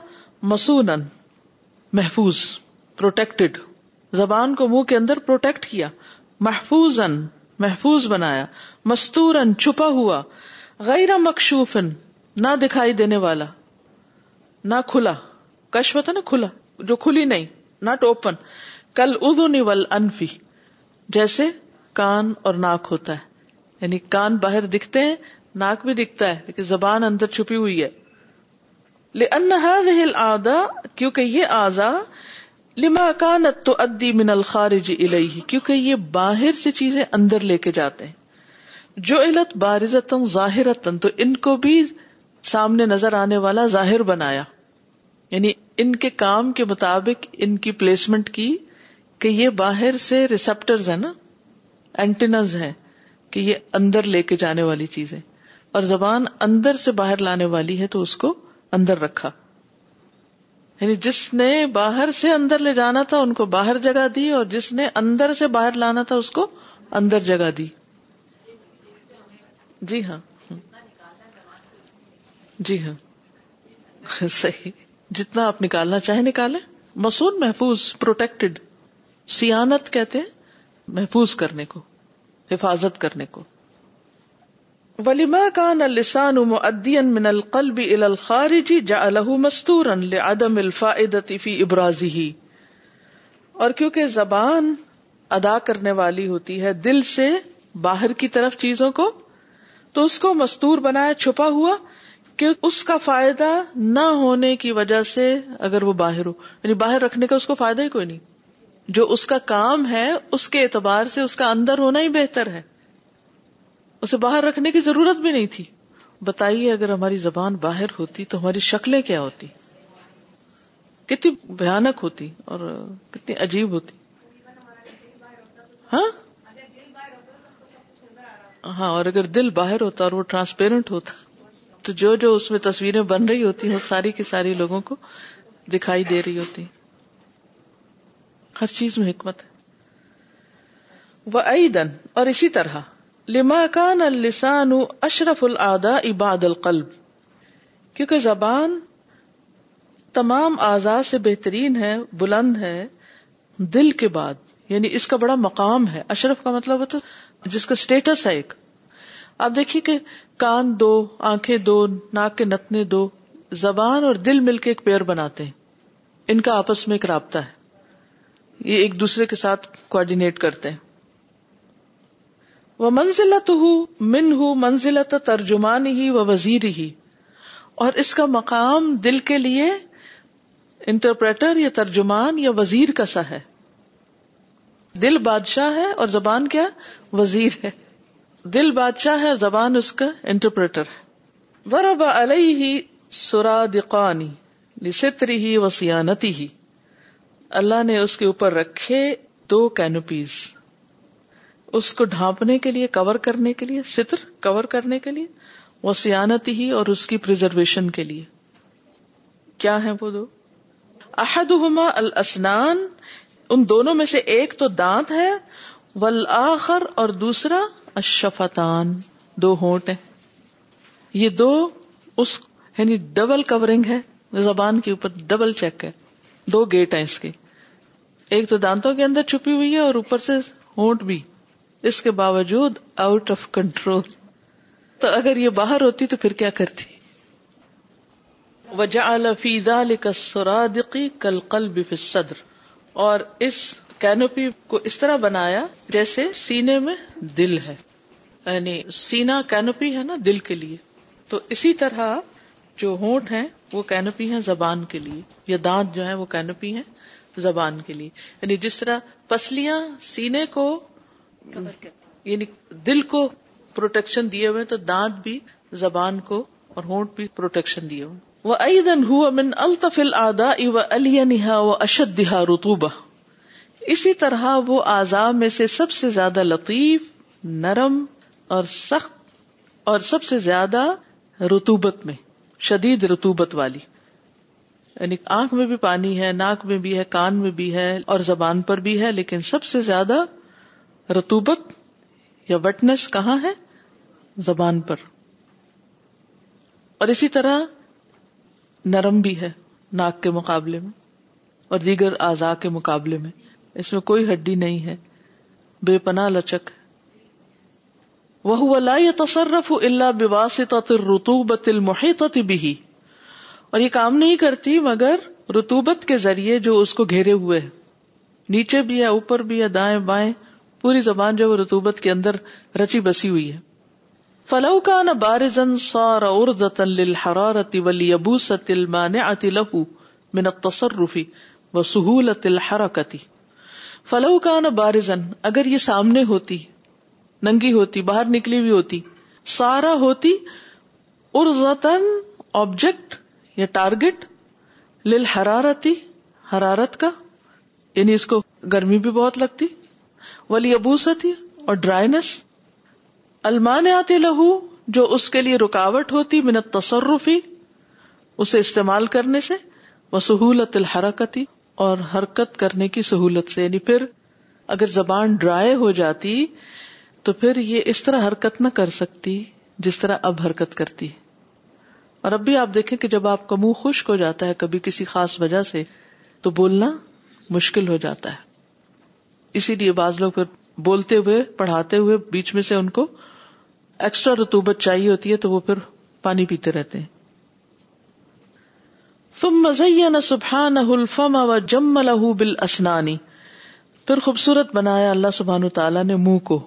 مسون محفوظ پروٹیکٹڈ زبان کو منہ کے اندر پروٹیکٹ کیا محفوظ محفوظ بنایا مستور ہوا غیر مکشوفن نہ دکھائی دینے والا نہ کھلا کشو تھا نا کھلا جو کھلی نہیں ناٹ اوپن کل ادو ول انفی جیسے کان اور ناک ہوتا ہے یعنی کان باہر دکھتے ہیں ناک بھی دکھتا ہے لیکن زبان اندر چھپی ہوئی ہے آدا کیونکہ یہ آزا لما کانت تو ادی من الخارج الیہ کیونکہ یہ باہر سے چیزیں اندر لے کے جاتے ہیں جو علت بارزتن ظاہرتن تو ان کو بھی سامنے نظر آنے والا ظاہر بنایا یعنی ان کے کام کے مطابق ان کی پلیسمنٹ کی کہ یہ باہر سے ریسپٹرز ہے نا اینٹینز ہے کہ یہ اندر لے کے جانے والی چیز ہے اور زبان اندر سے باہر لانے والی ہے تو اس کو اندر رکھا یعنی جس نے باہر سے اندر لے جانا تھا ان کو باہر جگہ دی اور جس نے اندر سے باہر لانا تھا اس کو اندر جگہ دی جی ہاں جی ہاں صحیح جتنا آپ نکالنا چاہیں نکالیں مسون محفوظ پروٹیکٹڈ سیانت کہتے ہیں محفوظ کرنے کو حفاظت کرنے کو ولیما کان السان ادین من القلب خاری جی جا الح مستورتی ابرازی اور کیونکہ زبان ادا کرنے والی ہوتی ہے دل سے باہر کی طرف چیزوں کو تو اس کو مستور بنایا چھپا ہوا کہ اس کا فائدہ نہ ہونے کی وجہ سے اگر وہ باہر ہو یعنی باہر رکھنے کا اس کو فائدہ ہی کوئی نہیں جو اس کا کام ہے اس کے اعتبار سے اس کا اندر ہونا ہی بہتر ہے اسے باہر رکھنے کی ضرورت بھی نہیں تھی بتائیے اگر ہماری زبان باہر ہوتی تو ہماری شکلیں کیا ہوتی کتنی بھیانک ہوتی اور کتنی عجیب ہوتی ہاں ہاں اور اگر دل باہر ہوتا اور وہ ٹرانسپیرنٹ ہوتا تو جو جو اس میں تصویریں بن رہی ہوتی ہیں ساری کی ساری لوگوں کو دکھائی دے رہی ہوتی ہر چیز میں حکمت ہے اور اسی طرح لما کان السان اشرف العدا عباد القلب کیونکہ زبان تمام آزاد سے بہترین ہے بلند ہے دل کے بعد یعنی اس کا بڑا مقام ہے اشرف کا مطلب ہوتا جس کا اسٹیٹس ہے ایک آپ دیکھیے کہ کان دو آنکھیں دو ناک کے نتنے دو زبان اور دل مل کے ایک پیئر بناتے ہیں ان کا آپس میں ایک رابطہ ہے یہ ایک دوسرے کے ساتھ کوڈینیٹ کرتے ہیں وہ منزلت تو ہوں من ہوں منزل تو ترجمان ہی وہ وزیر ہی اور اس کا مقام دل کے لیے انٹرپریٹر یا ترجمان یا وزیر کا سا ہے دل بادشاہ ہے اور زبان کیا وزیر ہے دل بادشاہ ہے زبان اس کا انٹرپریٹر ہے ورب علیہ سرا دقانی لستری ہی و ہی اللہ نے اس کے اوپر رکھے دو کینوپیز اس کو ڈھانپنے کے لیے کور کرنے کے لیے ستر کور کرنے کے لیے وہ سیانتی ہی اور اس کی پرزرویشن کے لیے کیا ہے وہ دو احدہما الاسنان ان دونوں میں سے ایک تو دانت ہے والآخر اور دوسرا اشفتان دو ہوٹ ہیں یہ دو اس یعنی ڈبل کورنگ ہے زبان کے اوپر ڈبل چیک ہے دو گیٹ ہیں اس کے ایک تو دانتوں کے اندر چھپی ہوئی ہے اور اوپر سے ہوٹ بھی اس کے باوجود آؤٹ آف کنٹرول تو اگر یہ باہر ہوتی تو پھر کیا کرتی وجا فیضا سورادی کل کل بدر اور اس کینوپی کو اس طرح بنایا جیسے سینے میں دل ہے یعنی سینا کینوپی ہے نا دل کے لیے تو اسی طرح جو ہونٹ ہیں وہ کینوپی ہیں زبان کے لیے یا دانت جو ہیں وہ کینوپی ہیں زبان کے لیے یعنی جس طرح پسلیاں سینے کو یعنی دل کو پروٹیکشن دیے ہوئے تو دانت بھی زبان کو اور ہونٹ بھی پروٹیکشن دیے ہوئے ہوا من الطف العدا و علی نہا و اشدہ رتوبہ اسی طرح وہ اعضاء میں سے سب سے زیادہ لطیف نرم اور سخت اور سب سے زیادہ رتوبت میں شدید رتوبت والی یعنی آنکھ میں بھی پانی ہے ناک میں بھی ہے کان میں بھی ہے اور زبان پر بھی ہے لیکن سب سے زیادہ رتوبت یا وٹنس کہاں ہے زبان پر اور اسی طرح نرم بھی ہے ناک کے مقابلے میں اور دیگر آزا کے مقابلے میں اس میں کوئی ہڈی نہیں ہے بے پناہ لچک وہ لا يتصرف تصرف اللہ باس رتوبت بھی اور یہ کام نہیں کرتی مگر رتوبت کے ذریعے جو اس کو گھیرے ہوئے ہے نیچے بھی ہے اوپر بھی ہے دائیں بائیں پوری زبان جو رتوبت کے اندر رچی بسی ہوئی ہے فلو کا نہ بارزن سارا کا نہ بارزن اگر یہ سامنے ہوتی ننگی ہوتی باہر نکلی ہوئی ہوتی سارا ہوتی ارزتن آبجیکٹ یا ٹارگیٹ لرارتی حرارت کا یعنی اس کو گرمی بھی بہت لگتی ولی ابوستی اور ڈرائیس المان آتی لہو جو اس کے لیے رکاوٹ ہوتی منت تصرفی اسے استعمال کرنے سے وہ سہولت الحرکتی اور حرکت کرنے کی سہولت سے یعنی پھر اگر زبان ڈرائی ہو جاتی تو پھر یہ اس طرح حرکت نہ کر سکتی جس طرح اب حرکت کرتی اور اب بھی آپ دیکھیں کہ جب آپ کا منہ خشک ہو جاتا ہے کبھی کسی خاص وجہ سے تو بولنا مشکل ہو جاتا ہے اسی لیے بعض لوگ پھر بولتے ہوئے پڑھاتے ہوئے بیچ میں سے ان کو ایکسٹرا رتوبت چاہیے ہوتی ہے تو وہ پھر پانی پیتے رہتے ہیں فم مزین سبحان الفم و جم لہ بل اسنانی پھر خوبصورت بنایا اللہ سبحان تعالی نے منہ کو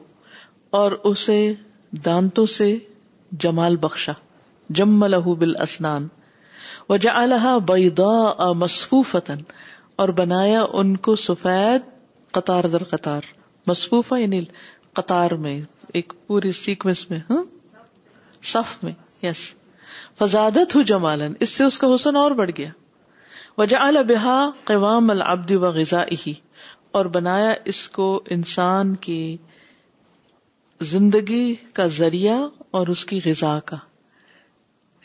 اور اسے دانتوں سے جمال بخشا جم لہ بل اسنان و جا بیدا مصفوفتن اور بنایا ان کو سفید قطار در قطار مصفوفہ یعنی قطار میں ایک پوری سیکوینس میں ہاں صف میں یس فضادت ہو جمالن اس سے اس کا حسن اور بڑھ گیا وجہ الزا اور بنایا اس کو انسان کی زندگی کا ذریعہ اور اس کی غذا کا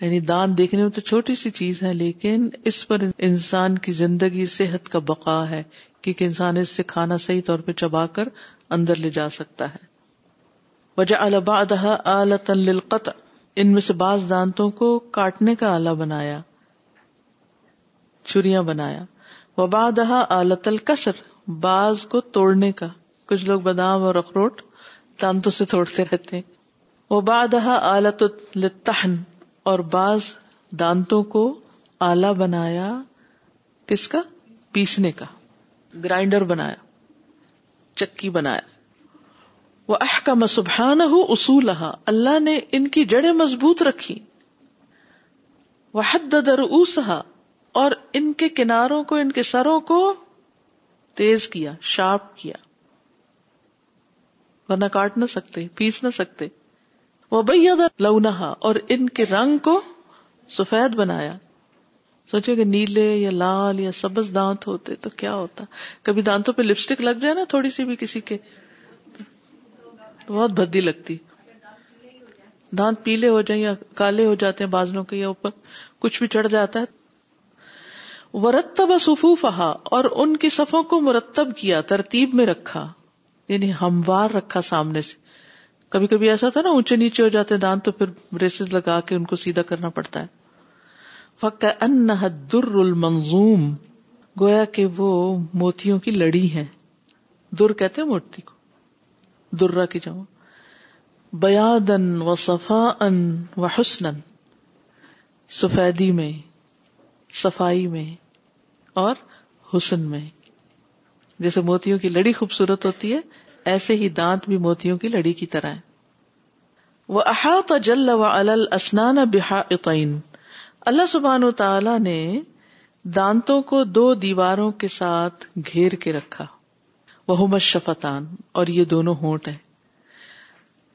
یعنی دان دیکھنے میں تو چھوٹی سی چیز ہے لیکن اس پر انسان کی زندگی صحت کا بقا ہے کیونکہ انسان اس سے کھانا صحیح طور پہ چبا کر اندر لے جا سکتا ہے وجہ للقطع ان میں سے بعض دانتوں کو کاٹنے کا آلہ بنایا چوریاں بنایا آلت بعض کو توڑنے کا کچھ لوگ بادام اور اخروٹ دانتوں سے توڑتے رہتے ہیں وبادہ آلت التحن اور بعض دانتوں کو آلہ بنایا کس کا پیسنے کا گرائنڈر بنایا چکی بنایا وہ اہ کا مسبحان ہو اصول اللہ نے ان کی جڑیں مضبوط رکھی وہ حدر اور ان کے کناروں کو ان کے سروں کو تیز کیا کیا شارپ ورنہ کاٹ نہ سکتے پیس نہ سکتے وہ بھیا در لو ان کے رنگ کو سفید بنایا سوچے کہ نیلے یا لال یا سبز دانت ہوتے تو کیا ہوتا کبھی دانتوں پہ لپسٹک لگ جائے نا تھوڑی سی بھی کسی کے بہت بدی لگتی دانت پیلے ہو جائیں یا کالے ہو جاتے ہیں بازلوں کے یا اوپر کچھ بھی چڑھ جاتا ہے ورتب صفوفہا اور ان کی صفوں کو مرتب کیا ترتیب میں رکھا یعنی ہموار رکھا سامنے سے کبھی کبھی ایسا تھا نا اونچے نیچے ہو جاتے دان دانت تو پھر بریسز لگا کے ان کو سیدھا کرنا پڑتا ہے ان در المنظوم گویا کہ وہ موتیوں کی لڑی ہے در کہتے ہیں موتی کو درا کی جمع بیادن و صفا ان و حسن سفیدی میں صفائی میں اور حسن میں جیسے موتیوں کی لڑی خوبصورت ہوتی ہے ایسے ہی دانت بھی موتیوں کی لڑی کی طرح ہے وہ احاط جل و الل اسنان بحا عقین اللہ سبحان و تعالی نے دانتوں کو دو دیواروں کے ساتھ گھیر کے رکھا وہ شفتان اور یہ دونوں ہونٹ ہیں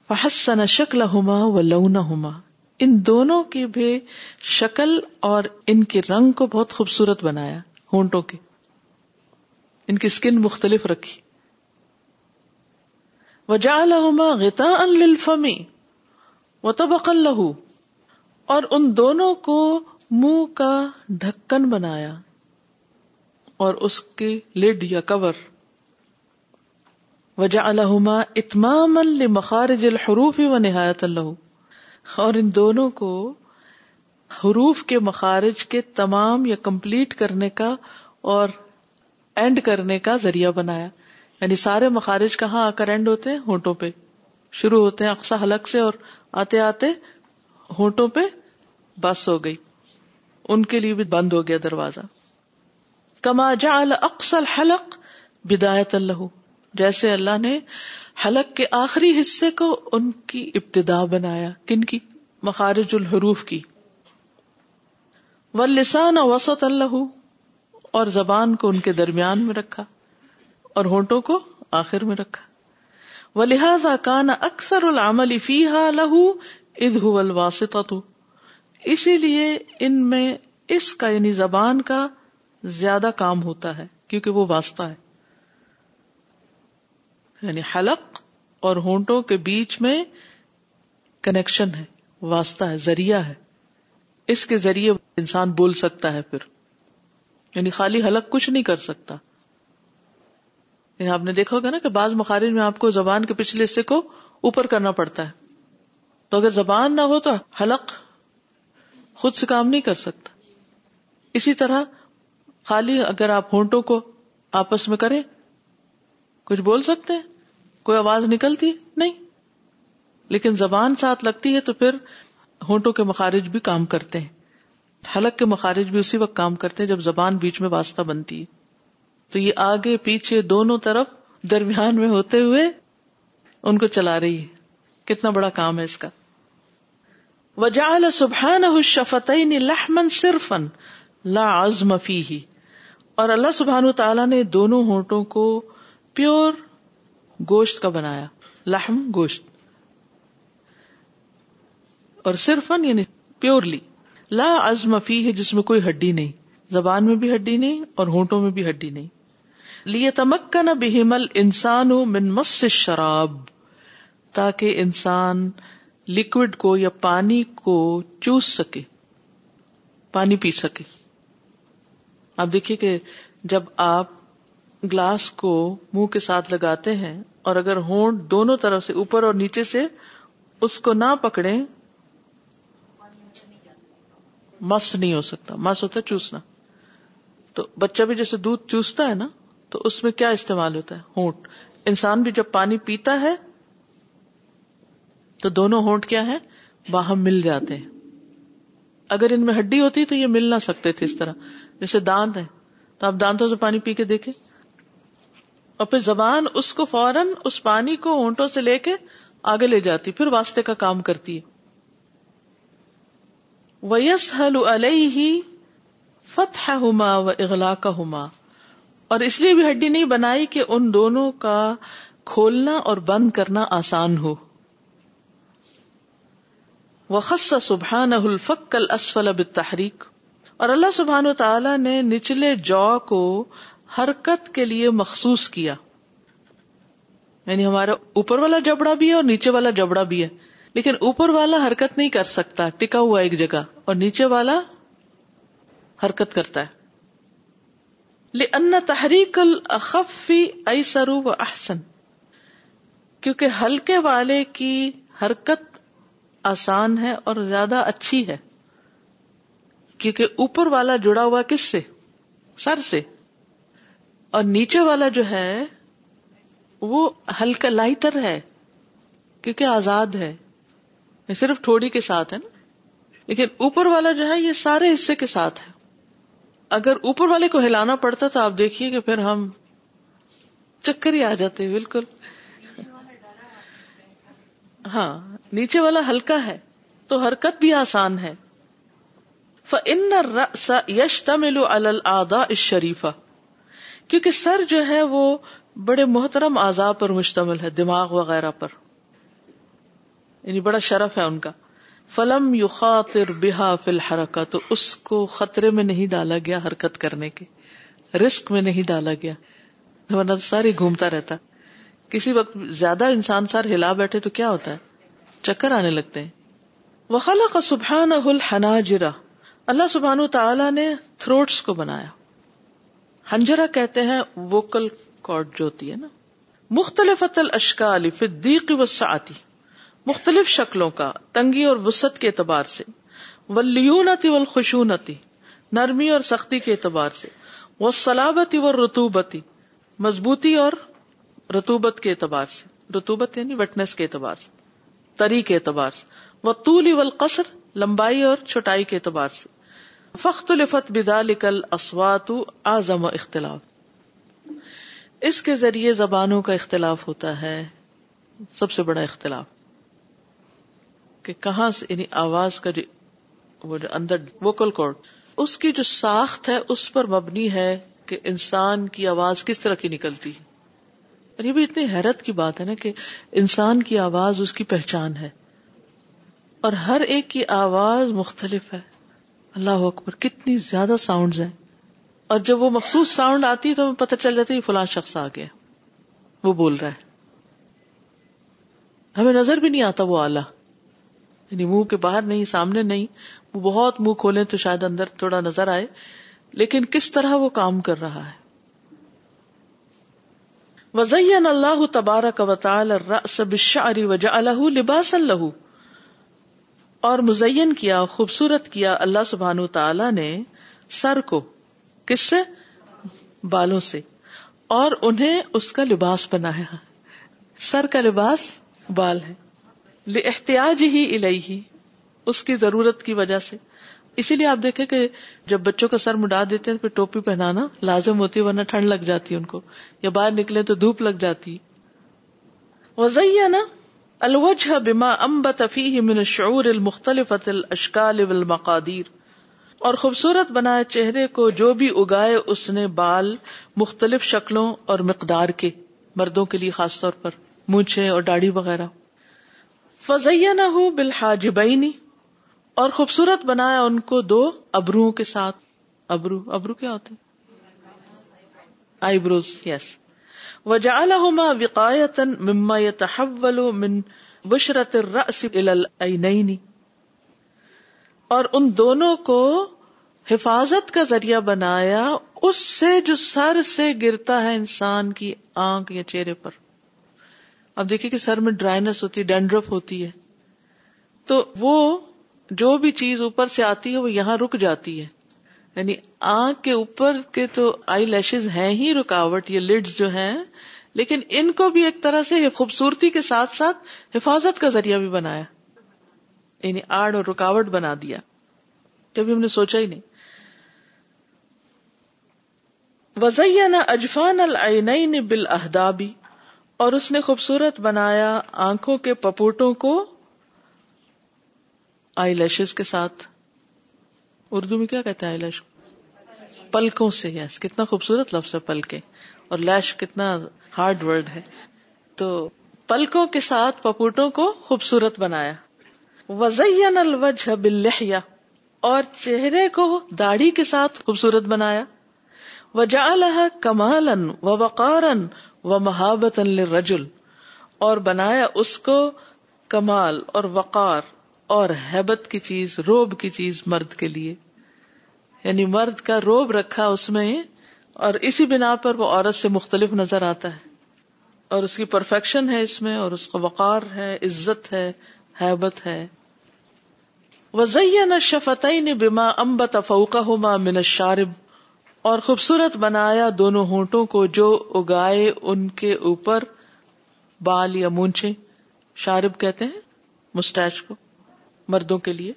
فحسن شکل ہوما و لونا ہوما ان دونوں کی بھی شکل اور ان کے رنگ کو بہت خوبصورت بنایا ہونٹوں کے ان کی اسکن مختلف رکھی و جا غتا گیتا ان لمی و تبق لہو اور ان دونوں کو منہ کا ڈھکن بنایا اور اس کی لڈ یا کور وجا الحما اتمام المخارج الحروف ہی و نہایت اللہ اور ان دونوں کو حروف کے مخارج کے تمام یا کمپلیٹ کرنے کا اور اینڈ کرنے کا ذریعہ بنایا یعنی سارے مخارج کہاں آ کر اینڈ ہوتے ہیں ہونٹوں پہ شروع ہوتے ہیں اکثر حلق سے اور آتے آتے ہونٹوں پہ بس ہو گئی ان کے لیے بھی بند ہو گیا دروازہ کما جا جاسل حلق بدایت اللہ جیسے اللہ نے حلق کے آخری حصے کو ان کی ابتدا بنایا کن کی مخارج الحروف کی و لسان وسط اللہ اور زبان کو ان کے درمیان میں رکھا اور ہونٹوں کو آخر میں رکھا وہ لہذا کانا اکثر العامل فیحا الواسط اسی لیے ان میں اس کا یعنی زبان کا زیادہ کام ہوتا ہے کیونکہ وہ واسطہ ہے یعنی حلق اور ہونٹوں کے بیچ میں کنیکشن ہے واسطہ ہے ذریعہ ہے اس کے ذریعے انسان بول سکتا ہے پھر یعنی خالی حلق کچھ نہیں کر سکتا یعنی آپ نے دیکھا ہوگا نا کہ بعض مخارج میں آپ کو زبان کے پچھلے حصے کو اوپر کرنا پڑتا ہے تو اگر زبان نہ ہو تو حلق خود سے کام نہیں کر سکتا اسی طرح خالی اگر آپ ہونٹوں کو آپس میں کریں کچھ بول سکتے ہیں کوئی آواز نکلتی نہیں لیکن زبان ساتھ لگتی ہے تو پھر ہونٹوں کے مخارج بھی کام کرتے ہیں حلق کے مخارج بھی اسی وقت کام کرتے ہیں جب زبان بیچ میں واسطہ بنتی ہے تو یہ آگے پیچھے دونوں طرف درمیان میں ہوتے ہوئے ان کو چلا رہی ہے کتنا بڑا کام ہے اس کا وجال سبحان صرف لا مفی ہی اور اللہ سبحان تعالیٰ نے دونوں ہونٹوں کو پیور گوشت کا بنایا لحم گوشت اور صرف ازم فی ہے جس میں کوئی ہڈی نہیں زبان میں بھی ہڈی نہیں اور ہونٹوں میں بھی ہڈی نہیں لیے تمکن نہ انسان ہو من مس سے شراب تاکہ انسان لکوڈ کو یا پانی کو چوس سکے پانی پی سکے آپ دیکھیے کہ جب آپ گلاس کو منہ کے ساتھ لگاتے ہیں اور اگر ہونٹ دونوں طرف سے اوپر اور نیچے سے اس کو نہ پکڑے مس نہیں ہو سکتا مس ہوتا ہے چوسنا تو بچہ بھی جیسے دودھ چوستا ہے نا تو اس میں کیا استعمال ہوتا ہے ہونٹ انسان بھی جب پانی پیتا ہے تو دونوں ہونٹ کیا ہے باہم مل جاتے ہیں اگر ان میں ہڈی ہوتی تو یہ مل نہ سکتے تھے اس طرح جیسے دانت ہے تو آپ دانتوں سے پانی پی کے دیکھیں اور پھر زبان اس کو فوراً اس پانی کو اونٹوں سے لے کے آگے لے جاتی پھر واسطے کا کام کرتی ویس حل علیہ فتح ہوما ہوما و اغلا کا اور اس لیے بھی ہڈی نہیں بنائی کہ ان دونوں کا کھولنا اور بند کرنا آسان ہو وخص کل الفق اب تحریک اور اللہ سبحان و تعالی نے نچلے جو کو حرکت کے لیے مخصوص کیا یعنی ہمارا اوپر والا جبڑا بھی ہے اور نیچے والا جبڑا بھی ہے لیکن اوپر والا حرکت نہیں کر سکتا ٹکا ہوا ایک جگہ اور نیچے والا حرکت کرتا ہے تحریک الخفی ایسرو احسن کیونکہ ہلکے والے کی حرکت آسان ہے اور زیادہ اچھی ہے کیونکہ اوپر والا جڑا ہوا کس سے سر سے اور نیچے والا جو ہے وہ ہلکا لائٹر ہے کیونکہ آزاد ہے یہ صرف تھوڑی کے ساتھ ہے نا لیکن اوپر والا جو ہے یہ سارے حصے کے ساتھ ہے اگر اوپر والے کو ہلانا پڑتا تو آپ دیکھیے کہ پھر ہم چکر ہی آ جاتے بالکل ہاں نیچے والا ہلکا ہے تو حرکت بھی آسان ہے فن یش تمل ال شریفا کیونکہ سر جو ہے وہ بڑے محترم اعضاء پر مشتمل ہے دماغ وغیرہ پر یعنی بڑا شرف ہے ان کا فلم خاطر بحا فل کا تو اس کو خطرے میں نہیں ڈالا گیا حرکت کرنے کے رسک میں نہیں ڈالا گیا ورنہ ساری گھومتا رہتا کسی وقت زیادہ انسان سر ہلا بیٹھے تو کیا ہوتا ہے چکر آنے لگتے ہیں وخلا کا سبحانا اللہ سبحان تعالیٰ نے تھروٹس کو بنایا ہنجرا کہتے ہیں ووکل کارڈ جو ہوتی ہے نا مختلف فدیق و مختلف شکلوں کا تنگی اور وسط کے اعتبار سے ولیونتی و خوشونتی نرمی اور سختی کے اعتبار سے وہ سلابتی و رتوبتی مضبوطی اور رتوبت کے اعتبار سے رتوبت یعنی وٹنس کے اعتبار سے تری کے اعتبار سے وہ طول و لمبائی اور چھٹائی کے اعتبار سے فخت الفت بدا لکھل اسوات آزم و اختلاف اس کے ذریعے زبانوں کا اختلاف ہوتا ہے سب سے بڑا اختلاف کہ کہاں سے یعنی آواز کا جو وہ جو اندر ووکل کوڈ اس کی جو ساخت ہے اس پر مبنی ہے کہ انسان کی آواز کس طرح کی نکلتی ہے اور یہ بھی اتنی حیرت کی بات ہے نا کہ انسان کی آواز اس کی پہچان ہے اور ہر ایک کی آواز مختلف ہے اللہ اکبر کتنی زیادہ ساؤنڈ ہیں اور جب وہ مخصوص ساؤنڈ آتی ہے تو ہمیں پتہ چل جاتا ہے فلاں شخص آ گیا وہ بول رہا ہے ہمیں نظر بھی نہیں آتا وہ آلہ یعنی منہ کے باہر نہیں سامنے نہیں وہ بہت منہ کھولے تو شاید اندر تھوڑا نظر آئے لیکن کس طرح وہ کام کر رہا ہے وزین اللہ تبارک بالشعر وجعله لباسا اللہ اور مزین کیا خوبصورت کیا اللہ سبحان تعالی نے سر کو کس سے بالوں سے اور انہیں اس کا لباس بنایا سر کا لباس بال ہے احتیاط ہی الہی ہی اس کی ضرورت کی وجہ سے اسی لیے آپ دیکھیں کہ جب بچوں کا سر مڈا دیتے ہیں پھر ٹوپی پہنانا لازم ہوتی ہے ورنہ ٹھنڈ لگ جاتی ہے ان کو یا باہر نکلے تو دھوپ لگ جاتی وزیہ نا الوج والمقادیر اور خوبصورت بنایا چہرے کو جو بھی اگائے اس نے بال مختلف شکلوں اور مقدار کے مردوں کے لیے خاص طور پر مونچھے اور داڑھی وغیرہ فضیا نہ ہو بالحاجی اور خوبصورت بنایا ان کو دو ابرو کے ساتھ ابرو ابرو کیا ہوتے آئی بروز یس وجا ہما وقایت مماحل بشرت نئی اور ان دونوں کو حفاظت کا ذریعہ بنایا اس سے جو سر سے گرتا ہے انسان کی آنکھ یا چہرے پر اب دیکھیے کہ سر میں ڈرائنس ہوتی ہے ڈینڈرف ہوتی ہے تو وہ جو بھی چیز اوپر سے آتی ہے وہ یہاں رک جاتی ہے یعنی آنکھ کے اوپر کے تو آئی لیشز ہیں ہی رکاوٹ یہ لڈس جو ہیں لیکن ان کو بھی ایک طرح سے خوبصورتی کے ساتھ ساتھ حفاظت کا ذریعہ بھی بنایا یعنی آڑ اور رکاوٹ بنا دیا کبھی ہم نے سوچا ہی نہیں وزین اجفان العین بال اہدابی اور اس نے خوبصورت بنایا آنکھوں کے پپوٹوں کو آئی لش کے ساتھ اردو میں کیا کہتے ہیں آئی لش پلکوں سے یس کتنا خوبصورت لفظ ہے پلکیں اور لش کتنا ہارڈ ورڈ ہے تو پلکوں کے ساتھ پپوٹوں کو خوبصورت بنایا وزین الوجہ اور چہرے کو داڑھی کے ساتھ خوبصورت بنایا وجا لہ کمال و وقار و محابت رجول اور بنایا اس کو کمال اور وقار اور ہیبت کی چیز روب کی چیز مرد کے لیے یعنی مرد کا روب رکھا اس میں اور اسی بنا پر وہ عورت سے مختلف نظر آتا ہے اور اس کی پرفیکشن ہے اس میں اور اس کا وقار ہے عزت ہے حیبت ہے وزین شفتعی نے بما امبت فوکا ہوما من شارب اور خوبصورت بنایا دونوں ہونٹوں کو جو اگائے ان کے اوپر بال یا مونچھے شارب کہتے ہیں مستیج کو مردوں کے لیے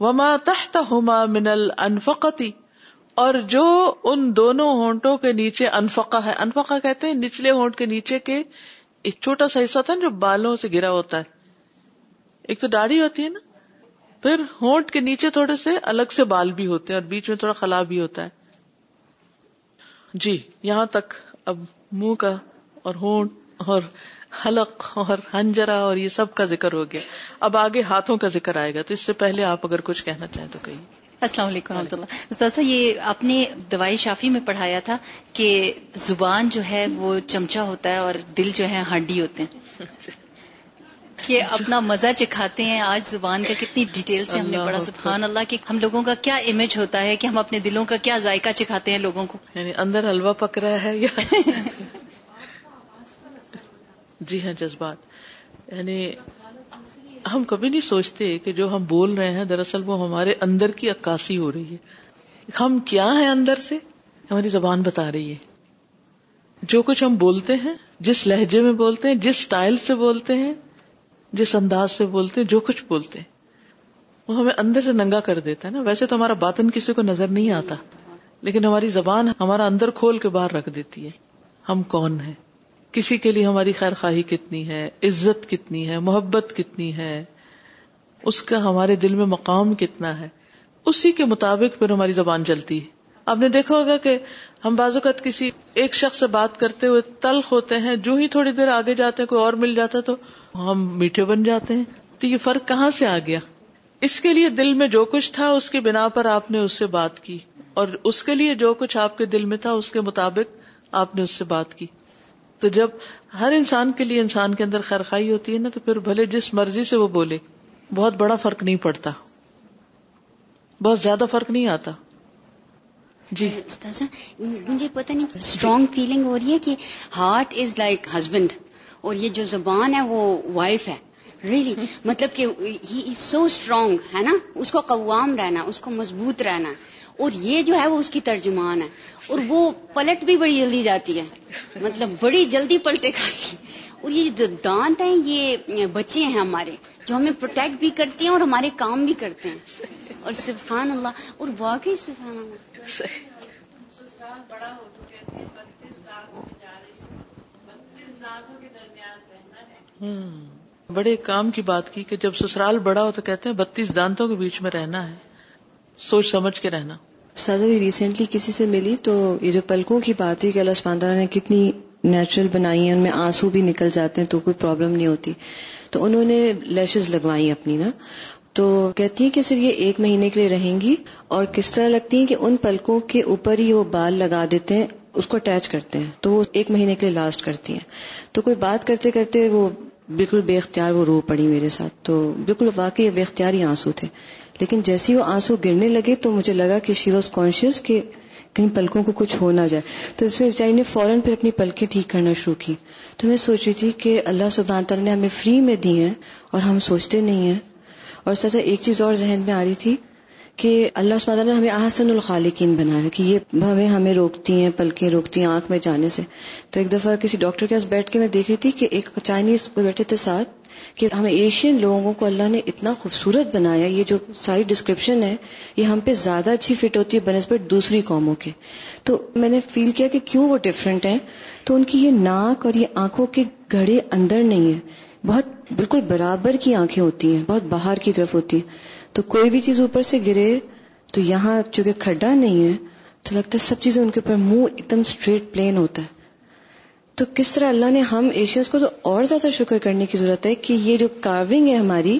وما تہتا ہوما الانفقتی اور جو ان دونوں ہونٹوں کے نیچے انفقا ہے انفقا کہتے ہیں نچلے ہونٹ کے نیچے کے ایک چھوٹا سا حصہ تھا جو بالوں سے گرا ہوتا ہے ایک تو داڑھی ہوتی ہے نا پھر ہونٹ کے نیچے تھوڑے سے الگ سے بال بھی ہوتے ہیں اور بیچ میں تھوڑا خلا بھی ہوتا ہے جی یہاں تک اب منہ کا اور ہونٹ اور حلق اور ہنجرا اور یہ سب کا ذکر ہو گیا اب آگے ہاتھوں کا ذکر آئے گا تو اس سے پہلے آپ اگر کچھ کہنا چاہیں تو کہیے السلام علیکم رحمۃ اللہ یہ آپ نے دوائی شافی میں پڑھایا تھا کہ زبان جو ہے وہ چمچا ہوتا ہے اور دل جو ہے ہڈی ہوتے ہیں کہ اپنا مزہ چکھاتے ہیں آج زبان کا کتنی ڈیٹیل سے ہم نے پڑھا سبحان اللہ کہ ہم لوگوں کا کیا امیج ہوتا ہے کہ ہم اپنے دلوں کا کیا ذائقہ چکھاتے ہیں لوگوں کو یعنی اندر حلوا رہا ہے یا جی ہاں جذبات یعنی ہم کبھی نہیں سوچتے کہ جو ہم بول رہے ہیں دراصل وہ ہمارے اندر کی عکاسی ہو رہی ہے ہم کیا ہیں اندر سے ہماری زبان بتا رہی ہے جو کچھ ہم بولتے ہیں جس لہجے میں بولتے ہیں جس سٹائل سے بولتے ہیں جس انداز سے بولتے ہیں جو کچھ بولتے ہیں وہ ہمیں اندر سے ننگا کر دیتا ہے نا ویسے تو ہمارا باطن کسی کو نظر نہیں آتا لیکن ہماری زبان ہمارا اندر کھول کے باہر رکھ دیتی ہے ہم کون ہیں کسی کے لیے ہماری خیر خواہی کتنی ہے عزت کتنی ہے محبت کتنی ہے اس کا ہمارے دل میں مقام کتنا ہے اسی کے مطابق پھر ہماری زبان چلتی ہے آپ نے دیکھا ہوگا کہ ہم بعض اوقات کسی ایک شخص سے بات کرتے ہوئے تلخ ہوتے ہیں جو ہی تھوڑی دیر آگے جاتے ہیں کوئی اور مل جاتا تو ہم میٹھے بن جاتے ہیں تو یہ فرق کہاں سے آ گیا اس کے لیے دل میں جو کچھ تھا اس کے بنا پر آپ نے اس سے بات کی اور اس کے لیے جو کچھ آپ کے دل میں تھا اس کے مطابق آپ نے اس سے بات کی تو جب ہر انسان کے لیے انسان کے اندر خائی ہوتی ہے نا تو پھر بھلے جس مرضی سے وہ بولے بہت بڑا فرق نہیں پڑتا بہت زیادہ فرق نہیں آتا جی استاذ پتا نہیں اسٹرانگ فیلنگ ہو رہی ہے کہ ہارٹ از لائک ہسبینڈ اور یہ جو زبان ہے وہ وائف ہے ریلی مطلب کہ ہی از سو اسٹرانگ ہے نا اس کو قوام رہنا اس کو مضبوط رہنا اور یہ جو ہے وہ اس کی ترجمان ہے اور وہ پلٹ بھی بڑی جلدی جاتی ہے مطلب بڑی جلدی پلٹے کھاتی اور یہ جو دانت ہیں یہ بچے ہیں ہمارے جو ہمیں پروٹیکٹ بھی کرتے ہیں اور ہمارے کام بھی کرتے ہیں اور سبحان اللہ اور واقعی سبحان اللہ بڑے کام کی بات کی کہ جب سسرال بڑا ہو تو کہتے ہیں بتیس دانتوں کے بیچ میں رہنا ہے سوچ سمجھ کے رہنا بھی ریسنٹلی کسی سے ملی تو یہ جو پلکوں کی بات ہوئی کہ اللہ سبحانہ تعالیٰ نے کتنی نیچرل بنائی ہیں ان میں آنسو بھی نکل جاتے ہیں تو کوئی پرابلم نہیں ہوتی تو انہوں نے لیشز لگوائی اپنی نا تو کہتی ہیں کہ صرف یہ ایک مہینے کے لیے رہیں گی اور کس طرح لگتی ہیں کہ ان پلکوں کے اوپر ہی وہ بال لگا دیتے ہیں اس کو اٹیچ کرتے ہیں تو وہ ایک مہینے کے لیے لاسٹ کرتی ہیں تو کوئی بات کرتے کرتے وہ بالکل بے اختیار وہ رو پڑی میرے ساتھ تو بالکل واقعی بے اختیار ہی آنسو تھے لیکن جیسے آنسو گرنے لگے تو مجھے لگا کہ شی واز کانشیس کہ کہیں پلکوں کو کچھ ہو نہ جائے تو اس لیے چائنی نے فوراً پھر اپنی پلکیں ٹھیک کرنا شروع کی تو میں سوچ رہی تھی کہ اللہ تعالیٰ نے ہمیں فری میں دی ہیں اور ہم سوچتے نہیں ہیں اور سچا ایک چیز اور ذہن میں آ رہی تھی کہ اللہ تعالیٰ نے ہمیں احسن الخالقین بنا بنایا کہ یہ ہمیں ہمیں روکتی ہیں پلکیں روکتی ہیں آنکھ میں جانے سے تو ایک دفعہ کسی ڈاکٹر کے پاس بیٹھ کے میں دیکھ رہی تھی کہ ایک چائنیز بیٹھے تھے ساتھ کہ ہم ایشین لوگوں کو اللہ نے اتنا خوبصورت بنایا یہ جو ساری ڈسکرپشن ہے یہ ہم پہ زیادہ اچھی فٹ ہوتی ہے بنسبت دوسری قوموں کے تو میں نے فیل کیا کہ کیوں وہ ڈفرینٹ ہیں تو ان کی یہ ناک اور یہ آنکھوں کے گھڑے اندر نہیں ہے بہت بالکل برابر کی آنکھیں ہوتی ہیں بہت باہر کی طرف ہوتی ہیں تو کوئی بھی چیز اوپر سے گرے تو یہاں چونکہ کھڈا نہیں ہے تو لگتا ہے سب چیزیں ان کے اوپر منہ ایک دم اسٹریٹ پلین ہوتا ہے تو کس طرح اللہ نے ہم ایشینس کو تو اور زیادہ شکر کرنے کی ضرورت ہے کہ یہ جو کارونگ ہے ہماری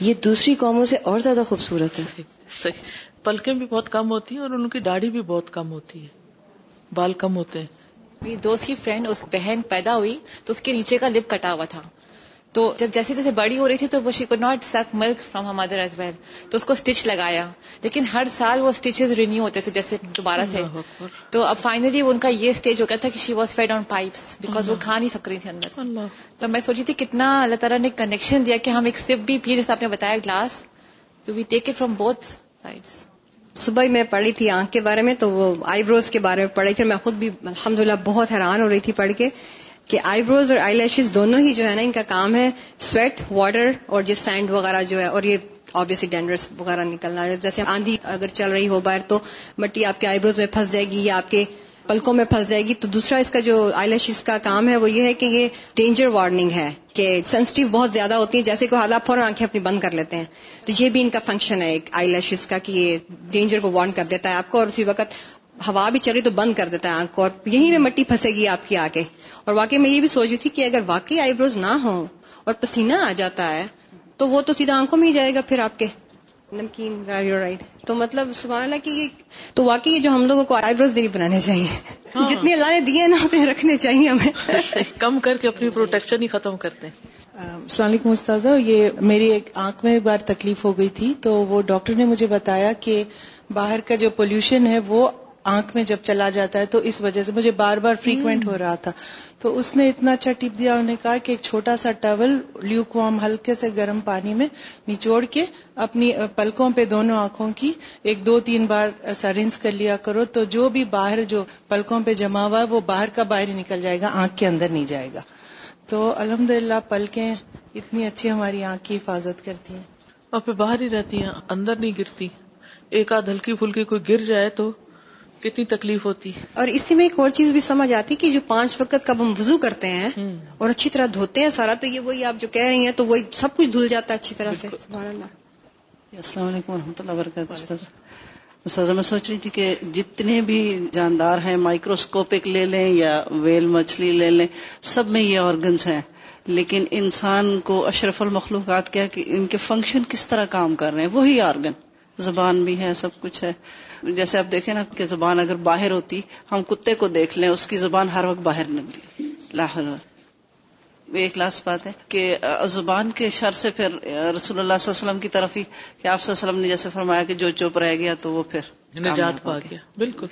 یہ دوسری قوموں سے اور زیادہ خوبصورت ہے صحیح پلکیں بھی بہت کم ہوتی ہیں اور ان کی داڑھی بھی بہت کم ہوتی ہے بال کم ہوتے ہیں میری کی فرینڈ اس بہن پیدا ہوئی تو اس کے نیچے کا لپ کٹا ہوا تھا تو جب جیسے جیسے بڑی ہو رہی تھی تو وہ she could not suck milk from her mother as well تو اس کو اسٹچ لگایا لیکن ہر سال وہ رینیو ہوتے تھے جیسے دوبارہ سے تو اب فائنلی ان کا یہ اسٹیج ہو گیا تھا کہ she was fed on pipes because وہ کھا نہیں سک رہی تھی اندر تو میں سوچی تھی کتنا اللہ تعالیٰ نے کنیکشن دیا کہ ہم ایک سپ بھی پی جیسے آپ نے بتایا گلاس تو we take it from both side صبح میں پڑھی تھی آنکھ کے بارے میں تو وہ آئی بروز کے بارے میں پڑھی تھی میں خود بھی الحمد للہ بہت حیران ہو رہی تھی پڑھ کے کہ آئی بروز اور آئی لیشز دونوں ہی جو ہے نا ان کا کام ہے سویٹ واٹر اور سینڈ وغیرہ جو ہے اور یہ آبیسلی ڈینڈرس وغیرہ نکلنا جیسے آندھی اگر چل رہی ہو باہر تو مٹی آپ کے آئی بروز میں پھنس جائے گی یا آپ کے پلکوں میں پھنس جائے گی تو دوسرا اس کا جو آئی لیشز کا کام ہے وہ یہ ہے کہ یہ ڈینجر وارننگ ہے کہ سینسٹیو بہت زیادہ ہوتی ہیں جیسے کہ حالات فوراً آنکھیں اپنی بند کر لیتے ہیں تو یہ بھی ان کا فنکشن ہے ایک آئی لیشز کا کہ یہ ڈینجر کو وارن کر دیتا ہے آپ کو اور اسی وقت ہوا بھی چل رہی تو بند کر دیتا ہے آنکھ کو اور یہیں مٹی پھنسے گی آپ کی آگے اور واقعی میں یہ بھی سوچ رہی تھی کہ اگر واقعی آئی بروز نہ ہوں اور پسینہ آ جاتا ہے تو وہ تو سیدھا آنکھوں میں ہی جائے گا پھر آپ کے نمکین رائٹ تو مطلب سوال یہ تو واقعی جو ہم لوگوں کو آئی بروز نہیں بنانے چاہیے ہاں۔ جتنے اللہ نے دیے نا اتنے رکھنے چاہیے ہمیں کم کر کے اپنی پروٹیکشن ہی ختم کرتے ہیں السلام علیکم استاذہ یہ میری ایک آنکھ میں ایک بار تکلیف ہو گئی تھی تو وہ ڈاکٹر نے مجھے بتایا کہ باہر کا جو پولوشن ہے وہ آنکھ میں جب چلا جاتا ہے تو اس وجہ سے مجھے بار بار فریکوینٹ ہو رہا تھا تو اس نے اتنا اچھا ٹپ دیا انہوں نے کہا کہ ایک چھوٹا سا ٹاول وارم ہلکے سے گرم پانی میں نچوڑ کے اپنی پلکوں پہ دونوں آنکھوں کی ایک دو تین بار ایسا رنس کر لیا کرو تو جو بھی باہر جو پلکوں پہ جمع ہوا ہے وہ باہر کا باہر نکل جائے گا آنکھ کے اندر نہیں جائے گا تو الحمد للہ پلکیں اتنی اچھی ہماری آنکھ کی حفاظت کرتی ہیں اور پھر باہر ہی رہتی ہیں اندر نہیں گرتی ایک آدھ ہلکی پھلکی کوئی گر جائے تو کتنی تکلیف ہوتی ہے اور اسی میں ایک اور چیز بھی سمجھ آتی کہ جو پانچ وقت کب ہم وضو کرتے ہیں اور اچھی طرح دھوتے ہیں سارا تو یہ وہی آپ جو کہہ رہی ہیں تو وہی سب کچھ دھل جاتا ہے اچھی طرح سے جی، السلام علیکم و اللہ وبرکاتہ میں سوچ رہی تھی کہ جتنے بھی جاندار ہیں مائکروسکوپک لے لیں یا ویل مچھلی لے لیں سب میں یہ آرگنس ہیں لیکن انسان کو اشرف المخلوقات کیا کہ ان کے فنکشن کس طرح کام کر رہے ہیں وہی آرگن زبان بھی ہے سب کچھ ہے جیسے آپ دیکھیں نا کہ زبان اگر باہر ہوتی ہم کتے کو دیکھ لیں اس کی زبان ہر وقت باہر نکلی لاہور ایک لاسٹ بات ہے کہ زبان کے شر سے پھر رسول اللہ صلی اللہ علیہ وسلم کی طرف ہی کہ آپ صلی اللہ علیہ وسلم نے جیسے فرمایا کہ جو چوپ رہ گیا تو وہ پھر نجات پا گیا بالکل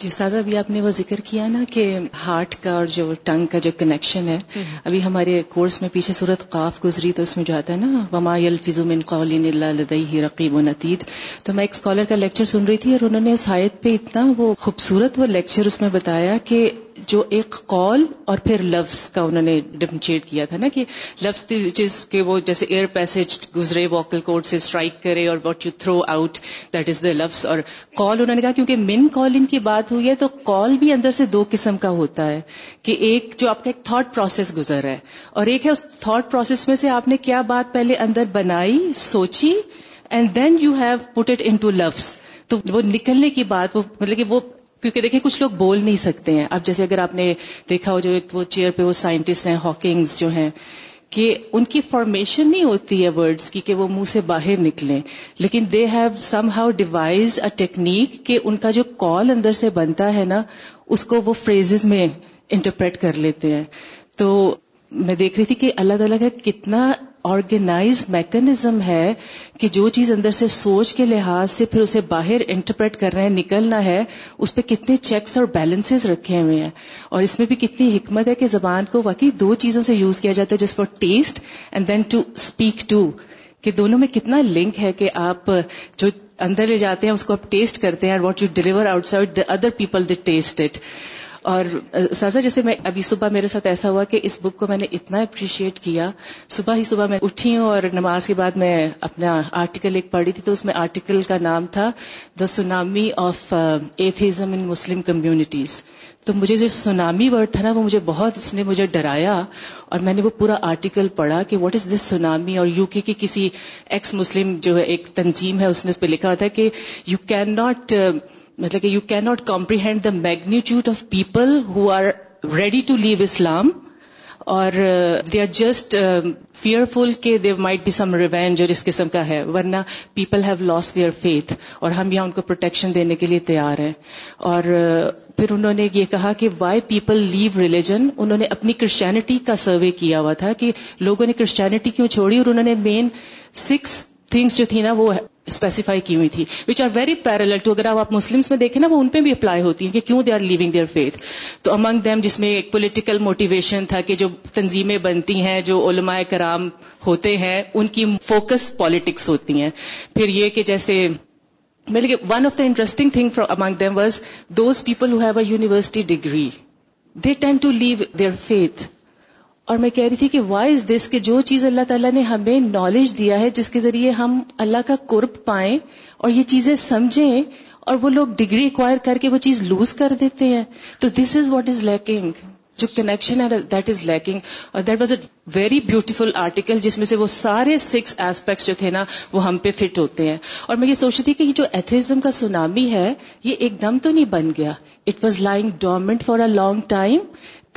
جی استاد ابھی آپ نے وہ ذکر کیا نا کہ ہارٹ کا اور جو ٹنگ کا جو کنیکشن ہے ابھی ہمارے کورس میں پیچھے صورت قاف گزری تو اس میں جو آتا ہے نا وما الفزو من قلین اللہ لدئی ہی رقیب نتید تو میں ایک اسکالر کا لیکچر سن رہی تھی اور انہوں نے شاید پہ اتنا وہ خوبصورت وہ لیکچر اس میں بتایا کہ جو ایک کال اور پھر لفظ کا انہوں نے ڈفرینشیٹ کیا تھا نا کہ لفظ کہ وہ جیسے ایئر پیس گزرے ووکل کوڈ سے اسٹرائک کرے اور what you throw out that is the لفظ اور کال انہوں نے کہا کیونکہ من کال ان کی بات ہوئی ہے تو کال بھی اندر سے دو قسم کا ہوتا ہے کہ ایک جو آپ کا ایک تھاٹ پروسیس گزر ہے اور ایک ہے اس تھاٹ پروسیس میں سے آپ نے کیا بات پہلے اندر بنائی سوچی and then you have put it into لفظ تو وہ نکلنے کی بات وہ مطلب کہ وہ کیونکہ دیکھیں کچھ لوگ بول نہیں سکتے ہیں اب جیسے اگر آپ نے دیکھا ہو جو ایک وہ چیئر پہ وہ سائنٹسٹ ہیں ہاکنگز جو ہیں کہ ان کی فارمیشن نہیں ہوتی ہے ورڈز کی کہ وہ منہ سے باہر نکلیں لیکن they have somehow devices a technique کہ ان کا جو کال اندر سے بنتا ہے نا اس کو وہ فریزز میں انٹرپریٹ کر لیتے ہیں تو میں دیکھ رہی تھی کہ الگ الگ ہے کتنا آرگنائز میکنزم ہے کہ جو چیز اندر سے سوچ کے لحاظ سے پھر اسے باہر انٹرپریٹ کر رہے ہیں نکلنا ہے اس پہ کتنے چیکس اور بیلنسز رکھے ہوئے ہیں اور اس میں بھی کتنی حکمت ہے کہ زبان کو واقعی دو چیزوں سے یوز کیا جاتا ہے جس for test and then to speak to کہ دونوں میں کتنا لنک ہے کہ آپ جو اندر لے جاتے ہیں اس کو آپ ٹیسٹ کرتے ہیں what you deliver outside the other people they test it اور سہذا جیسے میں ابھی صبح میرے ساتھ ایسا ہوا کہ اس بک کو میں نے اتنا اپریشیٹ کیا صبح ہی صبح میں اٹھی ہوں اور نماز کے بعد میں اپنا آرٹیکل ایک پڑھی تھی تو اس میں آرٹیکل کا نام تھا the tsunami of atheism in Muslim communities تو مجھے جو سونامی ورڈ تھا نا وہ مجھے بہت اس نے مجھے ڈرایا اور میں نے وہ پورا آرٹیکل پڑھا کہ واٹ از دس سونامی اور یو کے کی کسی ایکس مسلم جو ہے ایک تنظیم ہے اس نے اس پہ لکھا تھا کہ یو کین ناٹ مطلب کہ you can not comprehend the magnitude of people who are ready to leave Islam اور they are just fearful کے they might be some revenge اور اس قسم کا ہے ورنہ people have lost their faith اور ہم یہاں ان کو پروٹیکشن دینے کے لیے تیار ہیں اور uh, پھر انہوں نے یہ کہا کہ وائی پیپل لیو ریلیجن انہوں نے اپنی کرسچینٹی کا سروے کیا ہوا تھا کہ لوگوں نے کرسچینٹی کیوں چھوڑی اور انہوں نے مین سکس تھنگس جو تھی نا وہ اسپیسیفائی کی ہوئی تھی which are very parallel to اگر آپ مسلمس میں دیکھیں نا وہ ان پہ بھی اپلائی ہوتی ہیں کہ کیوں they are leaving their faith تو امنگ دیم جس میں ایک پولیٹیکل موٹیویشن تھا کہ جو تنظیمیں بنتی ہیں جو علماء کرام ہوتے ہیں ان کی فوکس پالیٹکس ہوتی ہیں پھر یہ کہ جیسے one of the interesting thing from among them was those people who have a university degree they tend to leave their faith اور میں کہہ رہی تھی کہ وائی از دس کہ جو چیز اللہ تعالیٰ نے ہمیں نالج دیا ہے جس کے ذریعے ہم اللہ کا قرب پائیں اور یہ چیزیں سمجھیں اور وہ لوگ ڈگری ایکوائر کر کے وہ چیز لوز کر دیتے ہیں تو this is what is leaking جو کنیکشن ہے دیٹ از لیکنگ اور that was a very beautiful article جس میں سے وہ سارے سکس ایسپیکٹس جو تھے نا وہ ہم پہ فٹ ہوتے ہیں اور میں یہ سوچ رہی تھی کہ یہ جو ایتھزم کا سونامی ہے یہ ایک دم تو نہیں بن گیا it was lying dormant for a long time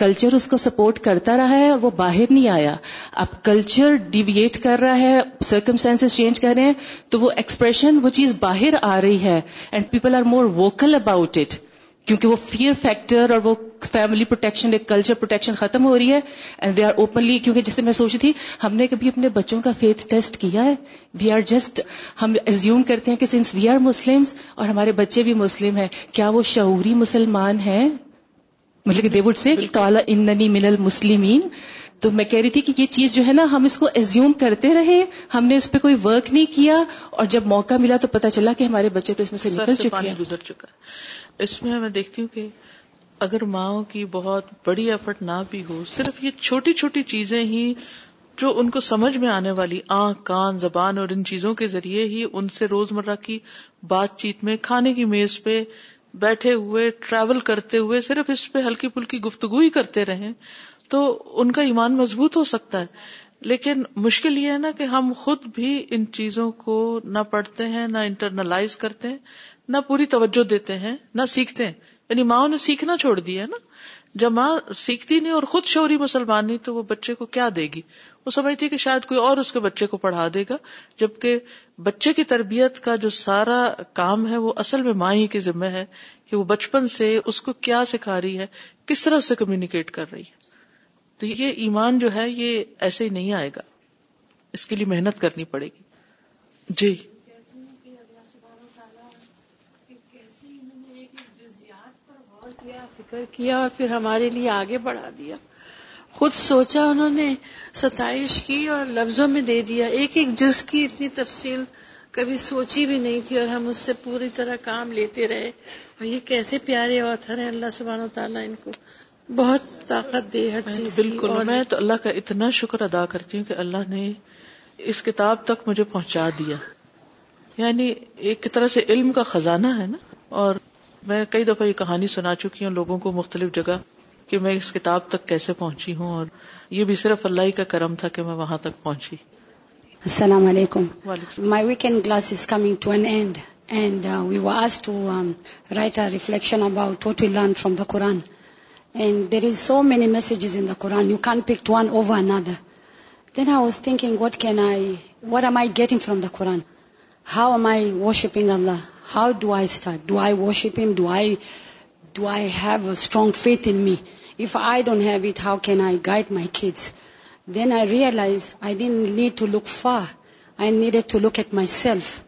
culture اس کو سپورٹ کرتا رہا ہے اور وہ باہر نہیں آیا اب کلچر ڈیویٹ کر رہا ہے سرکمسٹانس چینج کر رہے ہیں تو وہ ایکسپریشن وہ چیز باہر آ رہی ہے and people are more vocal about it کیونکہ وہ فیئر فیکٹر اور وہ فیملی پروٹیکشن ایک کلچر پروٹیکشن ختم ہو رہی ہے اینڈ دے آر اوپنلی کیونکہ جیسے میں سوچی تھی ہم نے کبھی اپنے بچوں کا فیتھ ٹیسٹ کیا ہے وی آر جسٹ ہم ایزیوم کرتے ہیں کہ سنس وی آر مسلمس اور ہمارے بچے بھی مسلم ہیں کیا وہ شعوری مسلمان ہیں مطلب کہ سے کالا تو میں کہہ رہی تھی کہ یہ چیز جو ہے نا ہم اس کو ایزیوم کرتے رہے ہم نے اس پہ کوئی ورک نہیں کیا اور جب موقع ملا تو پتا چلا کہ ہمارے بچے تو اس میں سے نکل چکے گزر چکا اس میں دیکھتی ہوں کہ اگر ماں کی بہت بڑی ایفٹ نہ بھی ہو صرف یہ چھوٹی چھوٹی چیزیں ہی جو ان کو سمجھ میں آنے والی آنکھ کان زبان اور ان چیزوں کے ذریعے ہی ان سے روز مرہ کی بات چیت میں کھانے کی میز پہ بیٹھے ہوئے ٹریول کرتے ہوئے صرف اس پہ ہلکی پھلکی گفتگو ہی کرتے رہے تو ان کا ایمان مضبوط ہو سکتا ہے لیکن مشکل یہ ہے نا کہ ہم خود بھی ان چیزوں کو نہ پڑھتے ہیں نہ انٹرنلائز کرتے ہیں نہ پوری توجہ دیتے ہیں نہ سیکھتے ہیں یعنی ماں نے سیکھنا چھوڑ دیا نا جب ماں سیکھتی نہیں اور خود شوری مسلمان نہیں تو وہ بچے کو کیا دے گی وہ سمجھتی ہے کہ شاید کوئی اور اس کے بچے کو پڑھا دے گا جبکہ بچے کی تربیت کا جو سارا کام ہے وہ اصل میں ماں ہی کی ذمہ ہے کہ وہ بچپن سے اس کو کیا سکھا رہی ہے کس طرح سے کمیونیکیٹ کر رہی ہے تو یہ ایمان جو ہے یہ ایسے ہی نہیں آئے گا اس کے لیے محنت کرنی پڑے گی جی فکر کیا اور پھر ہمارے لیے آگے بڑھا دیا خود سوچا انہوں نے ستائش کی اور لفظوں میں دے دیا ایک ایک جز کی اتنی تفصیل کبھی سوچی بھی نہیں تھی اور ہم اس سے پوری طرح کام لیتے رہے اور یہ کیسے پیارے آتھر ہیں اللہ سبحانہ و تعالیٰ ان کو بہت طاقت دے ہر چیز بالکل میں تو اللہ کا اتنا شکر ادا کرتی ہوں کہ اللہ نے اس کتاب تک مجھے پہنچا دیا یعنی ایک طرح سے علم کا خزانہ ہے نا اور میں کئی دفعہ یہ کہانی سنا چکی ہوں لوگوں کو مختلف جگہ کہ میں اس کتاب تک کیسے پہنچی ہوں اور یہ بھی صرف اللہ ہی کا کرم تھا کہ میں وہاں تک پہنچی السلام علیکم my weekend class is coming to an end and we were as to write a reflection about what we learn from the Quran and there is so many messages in the Quran you can pick one over another then I was thinking what can I what am I getting from the Quran how am I worshipping Allah how do I start do I worshipping do I Do I have a strong faith in me? If I don't have it, how can I guide my kids? Then I realized I didn't need to look far. I needed to look at myself.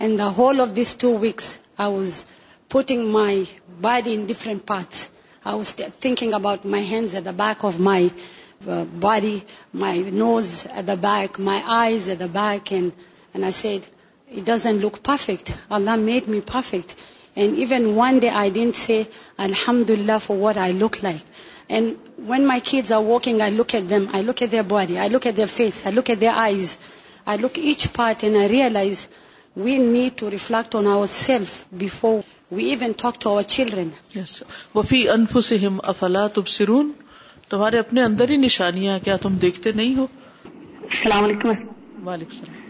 And the whole of these 2 weeks, I was putting my body in different parts. I was thinking about my hands at the back of my uh, body, my nose at the back, my eyes at the back. And I said, it doesn't look perfect. Allah made me perfect. تمہارے اپنے اندر ہی نشانیاں کیا تم دیکھتے نہیں ہو السلام علیکم وعلیکم السلام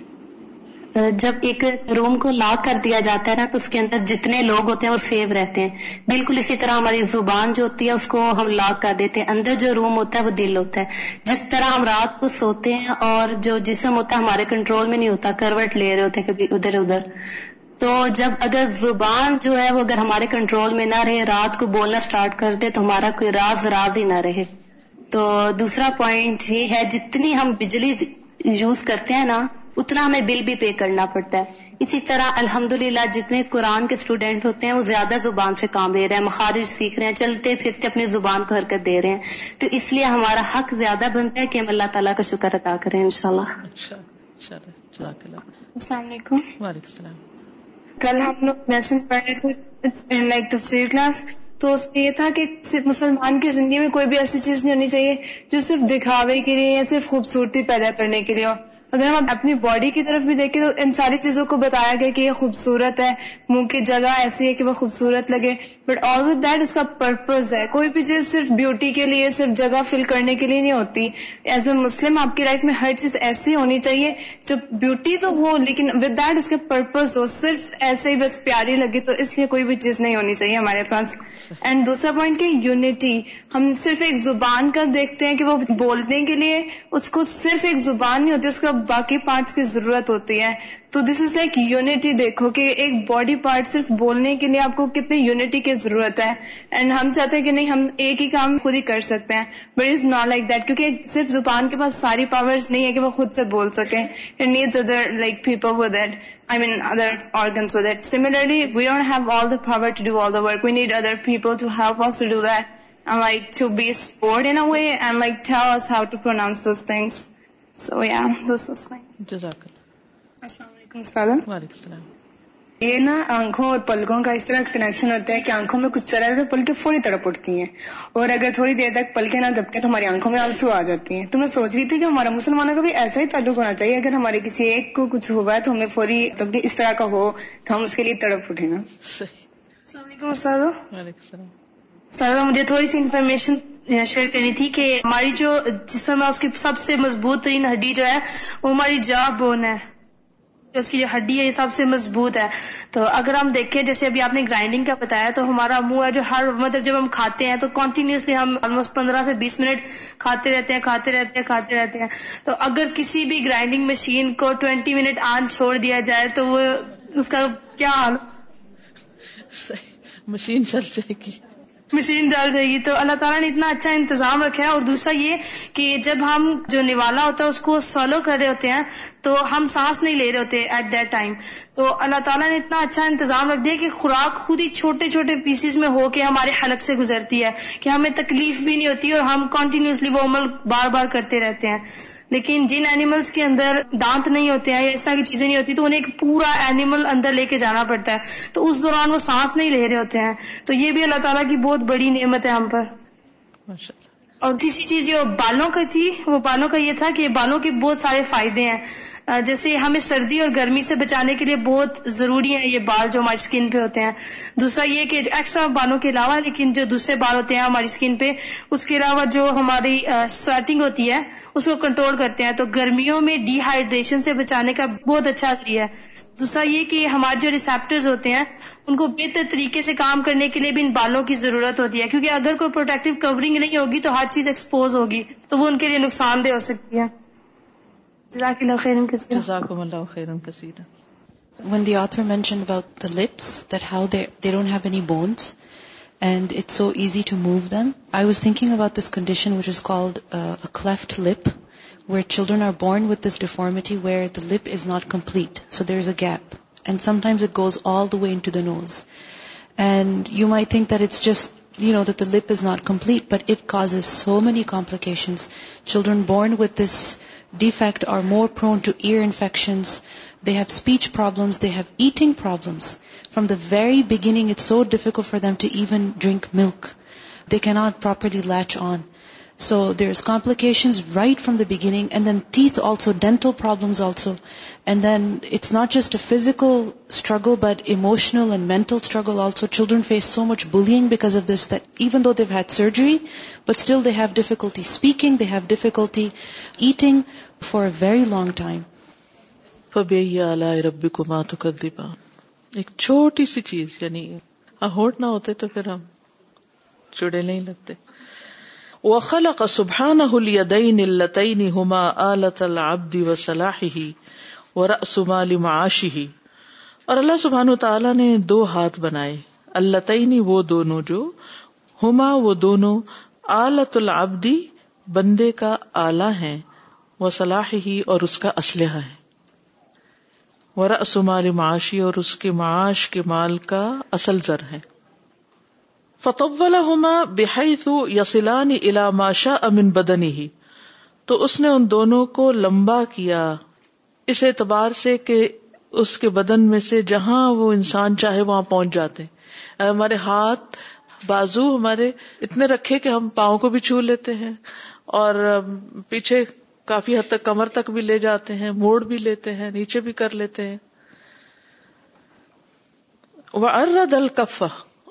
جب ایک روم کو لاک کر دیا جاتا ہے نا تو اس کے اندر جتنے لوگ ہوتے ہیں وہ سیو رہتے ہیں بالکل اسی طرح ہماری زبان جو ہوتی ہے اس کو ہم لاک کر دیتے ہیں اندر جو روم ہوتا ہے وہ دل ہوتا ہے جس طرح ہم رات کو سوتے ہیں اور جو جسم ہوتا ہے ہمارے کنٹرول میں نہیں ہوتا کروٹ لے رہے ہوتے کبھی ادھر ادھر تو جب اگر زبان جو ہے وہ اگر ہمارے کنٹرول میں نہ رہے رات کو بولنا سٹارٹ کر دے تو ہمارا کوئی راز راز ہی نہ رہے تو دوسرا پوائنٹ یہ ہے جتنی ہم بجلی یوز کرتے ہیں نا اتنا ہمیں بل بھی پے کرنا پڑتا ہے اسی طرح الحمد للہ جتنے قرآن کے اسٹوڈینٹ ہوتے ہیں وہ زیادہ زبان سے کام لے رہے ہیں مخارج سیکھ رہے ہیں چلتے پھرتے اپنے زبان کو حرکت دے رہے ہیں تو اس لیے ہمارا حق زیادہ بنتا ہے کہ ہم اللہ تعالیٰ کا شکر ادا کریں شاء اللہ السلام علیکم وعلیکم السلام کل ہم لوگ میسج پڑھ رہے تھے لائک تفسیر کلاس تو اس میں یہ تھا کہ صرف مسلمان کی زندگی میں کوئی بھی ایسی چیز نہیں ہونی چاہیے جو صرف دکھاوے کے لیے یا صرف خوبصورتی پیدا کرنے کے لیے ہو اگر ہم اپنی باڈی کی طرف بھی دیکھیں تو ان ساری چیزوں کو بتایا گیا کہ یہ خوبصورت ہے منہ کی جگہ ایسی ہے کہ وہ خوبصورت لگے بٹ آل وتھ دیٹ اس کا پرپز ہے کوئی بھی چیز صرف بیوٹی کے لیے صرف جگہ فل کرنے کے لیے نہیں ہوتی ایز اے مسلم آپ کی لائف میں ہر چیز ایسی ہونی چاہیے جو بیوٹی تو ہو لیکن ود دیٹ اس کے پرپز ہو صرف ایسے ہی بس پیاری لگے تو اس لیے کوئی بھی چیز نہیں ہونی چاہیے ہمارے پاس اینڈ دوسرا پوائنٹ کہ یونیٹی ہم صرف ایک زبان کا دیکھتے ہیں کہ وہ بولنے کے لیے اس کو صرف ایک زبان نہیں ہوتی اس کو باقی پارٹس کی ضرورت ہوتی ہے تو دس از لائک یونٹی دیکھو کہ ایک باڈی پارٹ صرف بولنے کے لیے آپ کو کتنی یونٹی کی ضرورت ہے اینڈ ہم چاہتے ہیں کہ نہیں ہم ایک ہی کام خود ہی کر سکتے ہیں but is not like that کیونکہ صرف زبان کے پاس ساری پاورز نہیں ہے کہ وہ خود سے بول سکیں needs other like people with that I mean other organs similarly we don't power and and like like to to be sport in a way tell us how pronounce those things so yeah لائکلام وعلیکم السلام یہ نا آنکھوں اور پلکوں کا اس طرح connection ہوتا ہے کہ آنکھوں میں کچھ چل تو پلکیں فوری تڑپ اٹھتی ہیں اور اگر تھوڑی دیر تک پلکیں نہ دبکے تو ہماری آنکھوں میں آنسو آ جاتی ہیں تو میں سوچ رہی تھی کہ ہمارا مسلمانوں کا بھی ایسا ہی تعلق ہونا چاہیے اگر ہمارے کسی ایک کو کچھ ہوا ہے تو ہمیں فوری تب اس طرح کا ہو تو ہم اس کے لیے تڑپ اٹھے گا السلام سر مجھے تھوڑی سی انفارمیشن شیئر کرنی تھی کہ ہماری جو جسم سے مضبوط ترین ہڈی جو ہے وہ ہماری جا بون ہے اس کی جو ہڈی ہے یہ سب سے مضبوط ہے تو اگر ہم دیکھیں جیسے ابھی آپ نے گرائنڈنگ کا بتایا تو ہمارا منہ ہے جو ہر مطلب جب ہم کھاتے ہیں تو کنٹینیوسلی ہم آلموسٹ پندرہ سے بیس منٹ کھاتے رہتے ہیں کھاتے رہتے ہیں کھاتے رہتے ہیں تو اگر کسی بھی گرائنڈنگ مشین کو ٹوینٹی منٹ آن چھوڑ دیا جائے تو وہ اس کا کیا حال مشین چل جائے گی مشین جل جائے گی تو اللہ تعالیٰ نے اتنا اچھا انتظام رکھا ہے اور دوسرا یہ کہ جب ہم جو نوالا ہوتا ہے اس کو سولو کر رہے ہوتے ہیں تو ہم سانس نہیں لے رہے ہوتے ایٹ دیٹ ٹائم تو اللہ تعالیٰ نے اتنا اچھا انتظام رکھ دیا کہ خوراک خود ہی چھوٹے چھوٹے پیسز میں ہو کے ہمارے حلق سے گزرتی ہے کہ ہمیں تکلیف بھی نہیں ہوتی اور ہم کنٹینیوسلی وہ عمل بار بار کرتے رہتے ہیں لیکن جن اینیملس کے اندر دانت نہیں ہوتے ہیں یا اس طرح کی چیزیں نہیں ہوتی تو انہیں ایک پورا اینیمل اندر لے کے جانا پڑتا ہے تو اس دوران وہ سانس نہیں لے رہے ہوتے ہیں تو یہ بھی اللہ تعالیٰ کی بہت بڑی نعمت ہے ہم پر اور تیسری چیز یہ بالوں کا تھی وہ بالوں کا یہ تھا کہ بالوں کے بہت سارے فائدے ہیں جیسے ہمیں سردی اور گرمی سے بچانے کے لیے بہت ضروری ہیں یہ بال جو ہماری اسکن پہ ہوتے ہیں دوسرا یہ کہ ایکسٹرا بالوں کے علاوہ لیکن جو دوسرے بال ہوتے ہیں ہماری اسکن پہ اس کے علاوہ جو ہماری سویٹنگ ہوتی ہے اس کو کنٹرول کرتے ہیں تو گرمیوں میں ڈی ہائیڈریشن سے بچانے کا بہت اچھا ذریعہ ہے دوسرا یہ کہ ہمارے جو ریسیپٹرز ہوتے ہیں ان کو بہتر طریقے سے کام کرنے کے لیے بھی ان بالوں کی ضرورت ہوتی ہے کیونکہ اگر کوئی پروٹیکٹو کورنگ نہیں ہوگی تو ہر چیز ایکسپوز ہوگی تو وہ ان کے لیے نقصان دہ ہو سکتی ہے When the author mentioned about the lips, that how they don't have any bones and it's so easy to move them, I was thinking about this condition which is called uh, a cleft lip, where children are born with this deformity where the lip is not complete, so there's a gap, and sometimes it goes all the way into the nose. And you might think that it's just, that the lip is not complete, but it causes so many complications. Children born with this defect are more prone to ear infections. They have speech problems. They have eating problems. From the very beginning, it's so difficult for them to even drink milk. They cannot properly latch on. So have difficulty eating very long time ایک چھوٹی سی چیز یعنی ہوٹ نہ ہوتے تو پھر ہم چڑے نہیں لگتے اليدين اللتين سبحان آلة العبد وصلاحه ورأس مال معاشه اور اللہ سبحان تعالی نے دو ہاتھ بنائے اللہ وہ دونوں جو ہما وہ دونوں آلت العبدی بندے کا آلہ ہے اور اس کا اسلحہ ہے ورأس مال معاشی اور اس کے معاش کے مال کا اصل زر ہے فتول ہوما بے حای الا ماشا امن بدنی ہی تو اس نے ان دونوں کو لمبا کیا اس اعتبار سے کہ اس کے بدن میں سے جہاں وہ انسان چاہے وہاں پہنچ جاتے ہمارے ہاتھ بازو ہمارے اتنے رکھے کہ ہم پاؤں کو بھی چھو لیتے ہیں اور پیچھے کافی حد تک کمر تک بھی لے جاتے ہیں موڑ بھی لیتے ہیں نیچے بھی کر لیتے ہیں وہ ارد الکفا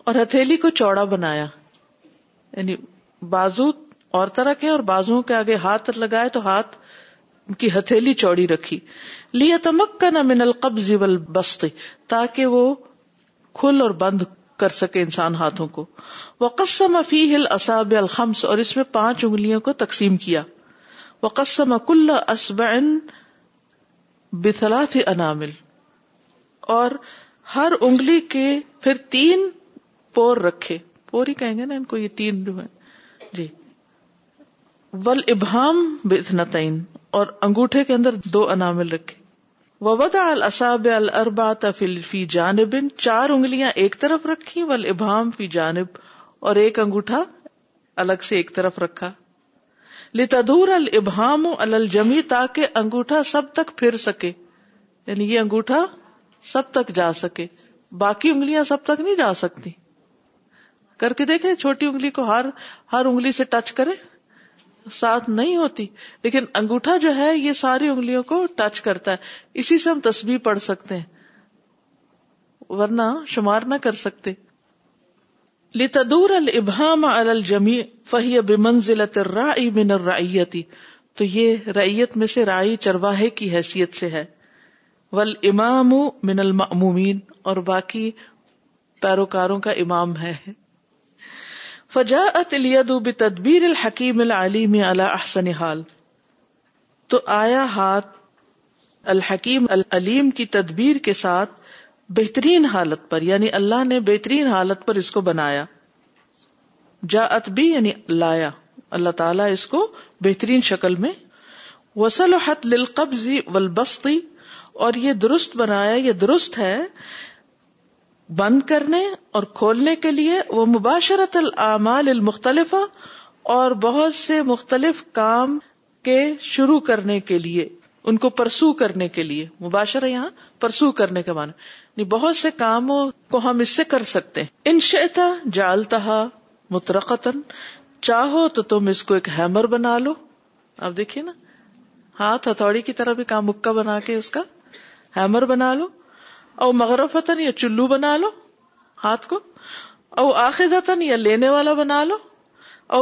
اور ہتھیلی کو چوڑا بنایا یعنی بازو اور طرح کے اور بازو کے آگے ہاتھ لگائے تو ہاتھ کی ہتھیلی چوڑی رکھی لیا تمک نہ من تاکہ وہ کھل اور بند کر سکے انسان ہاتھوں کو قسم فی اصاب الخمس اور اس میں پانچ انگلیوں کو تقسیم کیا وقسم بتلا تھی انامل اور ہر انگلی کے پھر تین پور پور رکھے ہی کہیں گے نا ان کو یہ تین جو جی ول ابہام بن اور انگوٹھے کے اندر دو انامل رکھے ودا الفیل فی جانب ان چار انگلیاں ایک طرف رکھی ول ابہام فی جانب اور ایک انگوٹھا الگ سے ایک طرف رکھا لتدور البہام الجمی تاکہ انگوٹھا سب تک پھر سکے یعنی یہ انگوٹھا سب تک جا سکے باقی انگلیاں سب تک نہیں جا سکتی کر کے دیکھیں چھوٹی انگلی کو ہر ہر انگلی سے ٹچ کرے ساتھ نہیں ہوتی لیکن انگوٹھا جو ہے یہ ساری انگلیوں کو ٹچ کرتا ہے اسی سے ہم تسبیح پڑھ سکتے ہیں ورنہ شمار نہ کر سکتے لتدور الابہام علی الجمیع فہی بمنزلت الرائی من الرائیتی تو یہ رعیت میں سے رائی چرواہے کی حیثیت سے ہے والامام من المعمومین اور باقی پیروکاروں کا امام ہے فجا ات الی ددبیر الحکیم العلیم اللہ تو آیا ہاتھ الحکیم العلیم کی تدبیر کے ساتھ بہترین حالت پر یعنی اللہ نے بہترین حالت پر اس کو بنایا جا بھی یعنی لایا اللہ تعالی اس کو بہترین شکل میں وسل و حت ولبستی اور یہ درست بنایا یہ درست ہے بند کرنے اور کھولنے کے لیے وہ مباشرت العمال المختلف اور بہت سے مختلف کام کے شروع کرنے کے لیے ان کو پرسو کرنے کے لیے مباشرہ یہاں پرسو کرنے کے معنی یعنی بہت سے کاموں کو ہم اس سے کر سکتے ہیں ان شیتا جالتہ مترقتن چاہو تو تم اس کو ایک ہیمر بنا لو آپ دیکھیے نا ہاتھ ہتھوڑی کی طرح بھی کام مکہ بنا کے اس کا ہیمر بنا لو او مغرفتن یا چلو بنا لو ہاتھ کو او آخذتن یا لینے والا بنا لو او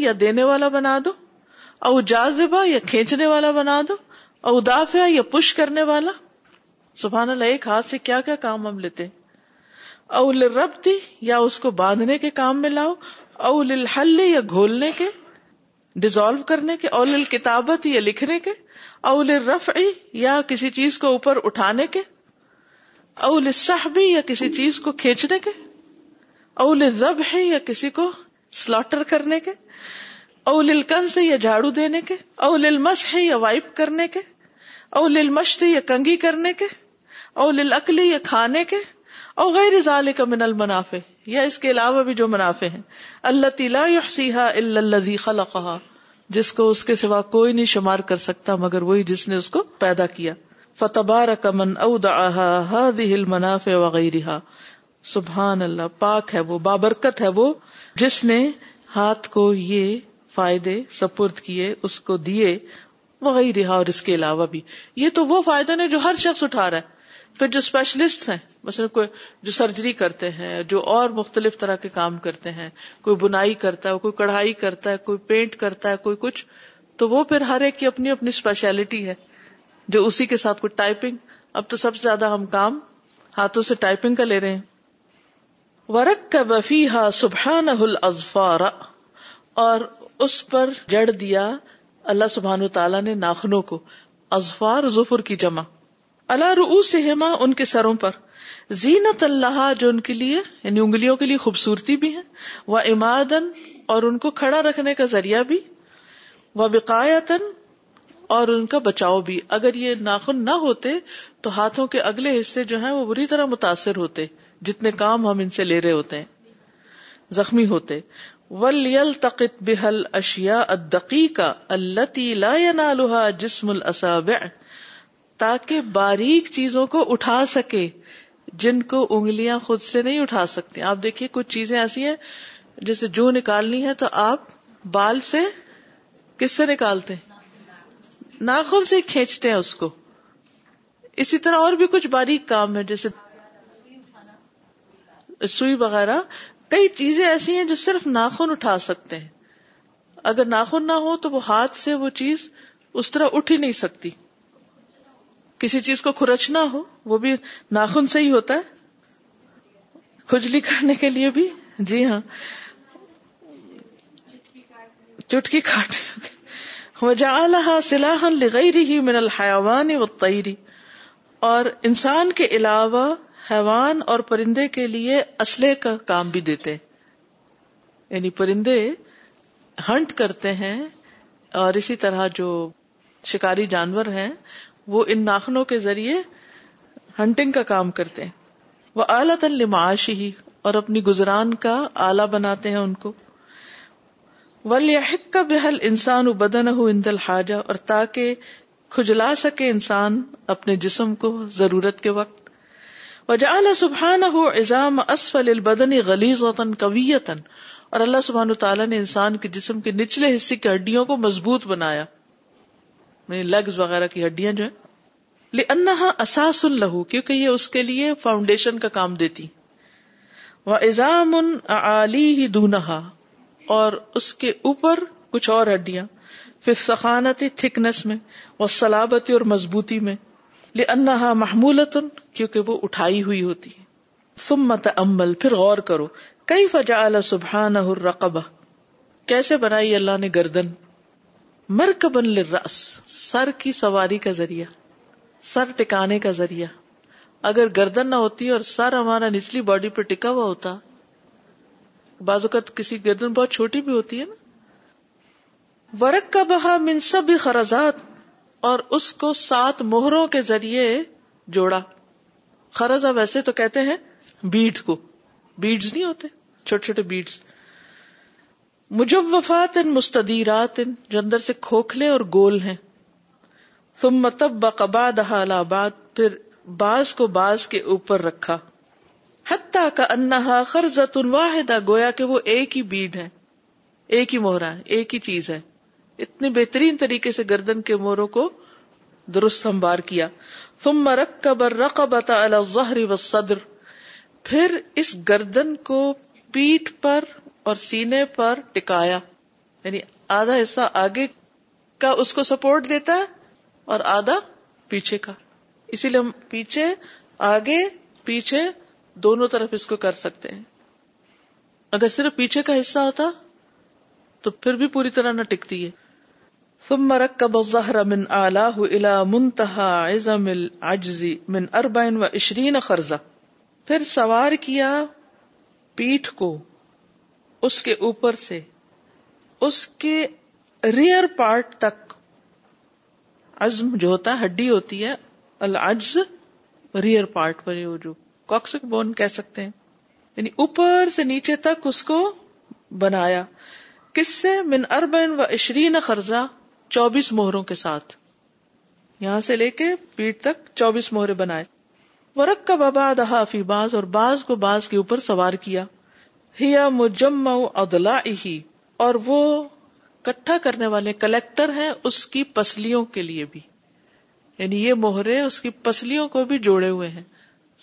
یا دینے والا بنا دو او جازبہ یا کھینچنے والا بنا دو او دافع یا پش کرنے والا سبحان اللہ ایک ہاتھ سے کیا کیا کام ہم لیتے او لربتی یا اس کو باندھنے کے کام میں لاؤ او لل یا گھولنے کے ڈیزالو کرنے کے او کتابت یا لکھنے کے اول رفی یا کسی چیز کو اوپر اٹھانے کے اول صحبی یا کسی چیز کو کھینچنے کے اول زب ہے یا کسی کو کرنے کے اول سے جھاڑو دینے کے اول ہے یا وائپ کرنے کے اول یا کنگی کرنے کے اول اقلی یا کھانے کے او غیر ضال کا من المنافع یا اس کے علاوہ بھی جو منافع ہیں اللہ تلاسی خلقہ جس کو اس کے سوا کوئی نہیں شمار کر سکتا مگر وہی جس نے اس کو پیدا کیا فتبار کمن اود ہل مناف وغیرہ سبحان اللہ پاک ہے وہ بابرکت ہے وہ جس نے ہاتھ کو یہ فائدے سپرد کیے اس کو دیے وغیرہ رہا اور اس کے علاوہ بھی یہ تو وہ فائدہ نے جو ہر شخص اٹھا رہا ہے پھر جو اسپیشلسٹ ہیں مثلا کوئی جو سرجری کرتے ہیں جو اور مختلف طرح کے کام کرتے ہیں کوئی بنائی کرتا ہے کوئی کڑھائی کرتا ہے کوئی پینٹ کرتا ہے کوئی کچھ تو وہ پھر ہر ایک کی اپنی اپنی اسپیشلٹی ہے جو اسی کے ساتھ کچھ ٹائپنگ اب تو سب سے زیادہ ہم کام ہاتھوں سے ٹائپنگ کا لے رہے ہیں ورک کا بفی ہا سب نہ اس پر جڑ دیا اللہ سبحان تعالی نے ناخنوں کو ازفار ظفر کی جمع اللہ رو سے ہما ان کے سروں پر زینت اللہ جو ان کے لیے یعنی انگلیوں کے لیے خوبصورتی بھی ہے وہ امادن اور ان کو کھڑا رکھنے کا ذریعہ بھی وہ وقایتن اور ان کا بچاؤ بھی اگر یہ ناخن نہ ہوتے تو ہاتھوں کے اگلے حصے جو ہیں وہ بری طرح متاثر ہوتے جتنے کام ہم ان سے لے رہے ہوتے ہیں زخمی ہوتے ولیل تقت بحل اشیا ادقی کا التی جسم الصاب تاکہ باریک چیزوں کو اٹھا سکے جن کو انگلیاں خود سے نہیں اٹھا سکتے آپ دیکھیے کچھ چیزیں ایسی ہیں جسے جو نکالنی ہے تو آپ بال سے کس سے نکالتے ہیں ناخن سے کھینچتے ہیں اس کو اسی طرح اور بھی کچھ باریک کام ہے جیسے سوئی وغیرہ کئی چیزیں ایسی ہیں جو صرف ناخن اٹھا سکتے ہیں اگر ناخن نہ ہو تو وہ ہاتھ سے وہ چیز اس طرح اٹھ ہی نہیں سکتی کسی چیز کو کورچنا ہو وہ بھی ناخن سے ہی ہوتا ہے کھجلی کرنے کے لیے بھی جی ہاں چٹکی کاٹ من اور انسان کے علاوہ حیوان اور پرندے کے لیے اسلح کا کام بھی دیتے یعنی پرندے ہنٹ کرتے ہیں اور اسی طرح جو شکاری جانور ہیں وہ ان ناخنوں کے ذریعے ہنٹنگ کا کام کرتے ہیں وہ اعلی تن نمائش ہی اور اپنی گزران کا آلہ بناتے ہیں ان کو وق کا بحل انسان و بدن ہو اندل حاجہ اور تاکہ کھجلا سکے انسان اپنے جسم کو ضرورت کے وقت وجہ سبحان ہو ایزام اصفن اور اللہ سبحان تعالیٰ نے انسان کے جسم کے نچلے حصے کی ہڈیوں کو مضبوط بنایا لگز یعنی وغیرہ کی ہڈیاں جو ہے انہا اساس لہو کیونکہ یہ اس کے لیے فاؤنڈیشن کا کام دیتی ہی دونہا اور اس کے اوپر کچھ اور ہڈیاں پھر سخانتی تھکنس میں اور سلابتی اور مضبوطی میں لے انا محمول کیونکہ وہ اٹھائی ہوئی ہوتی ہے سمت امل پھر غور کرو کئی فجا اللہ سبحان کیسے بنائی اللہ نے گردن مرک بن سر کی سواری کا ذریعہ سر ٹکانے کا ذریعہ اگر گردن نہ ہوتی اور سر ہمارا نچلی باڈی پہ ٹکا ہوا ہوتا بعض اوقات کسی گردن بہت چھوٹی بھی ہوتی ہے نا ورک کا بہا منصب خرزات اور اس کو سات مہروں کے ذریعے جوڑا خرزہ ویسے تو کہتے ہیں بیٹ کو بیڈز نہیں ہوتے چھوٹے چھوٹے بیڈز مجب وفات مستدیرات ان جو اندر سے کھوکھلے اور گول ہیں تم آباد پھر بعض کو بعض کے اوپر رکھا حتیٰ کا انہا خرزت واحدہ گویا کہ وہ ایک ہی بیڈ ہے ایک ہی موہرا ایک ہی چیز ہے اتنے بہترین طریقے سے گردن کے موروں کو درست کیا پھر اس گردن کو پیٹ پر اور سینے پر ٹکایا یعنی آدھا حصہ آگے کا اس کو سپورٹ دیتا ہے اور آدھا پیچھے کا اسی لیے ہم پیچھے آگے پیچھے دونوں طرف اس کو کر سکتے ہیں اگر صرف پیچھے کا حصہ ہوتا تو پھر بھی پوری طرح نہ ٹکتی ہے ثم الظهر من الى العجز و 24 خرزہ پھر سوار کیا پیٹھ کو اس کے اوپر سے اس کے ریئر پارٹ تک عزم جو ہوتا ہے ہڈی ہوتی ہے العجز ریئر پارٹ پر بون کہہ سکتے ہیں یعنی اوپر سے نیچے تک اس کو بنایا کس سے من اربن و اشرین خرزہ چوبیس موہروں کے ساتھ یہاں سے لے کے پیٹ تک چوبیس موہرے بنائے ورک کا بابا دہا فی باز اور باز کو باز کے اوپر سوار کیا ہیا مجم ادلا اور وہ کٹھا کرنے والے کلیکٹر ہیں اس کی پسلیوں کے لیے بھی یعنی یہ موہرے اس کی پسلیوں کو بھی جوڑے ہوئے ہیں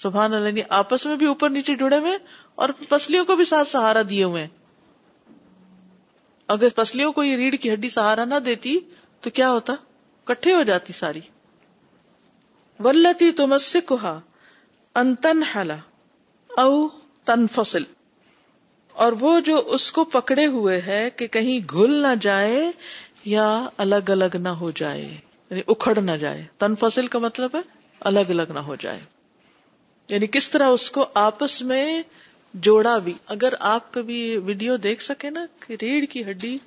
سبحان اللہ یعنی آپس میں بھی اوپر نیچے جڑے ہوئے اور پسلیوں کو بھی ساتھ سہارا دیے ہوئے اگر پسلیوں کو یہ ریڑھ کی ہڈی سہارا نہ دیتی تو کیا ہوتا کٹھے ہو جاتی ساری ولتی انتن ہلا او فصل اور وہ جو اس کو پکڑے ہوئے ہے کہ کہیں گھل نہ جائے یا الگ الگ نہ ہو جائے یعنی اکھڑ نہ جائے تن فصل کا مطلب ہے الگ الگ نہ ہو جائے یعنی کس طرح اس کو آپس میں جوڑا بھی اگر آپ کبھی ویڈیو دیکھ سکے نا کہ ریڑھ کی ہڈی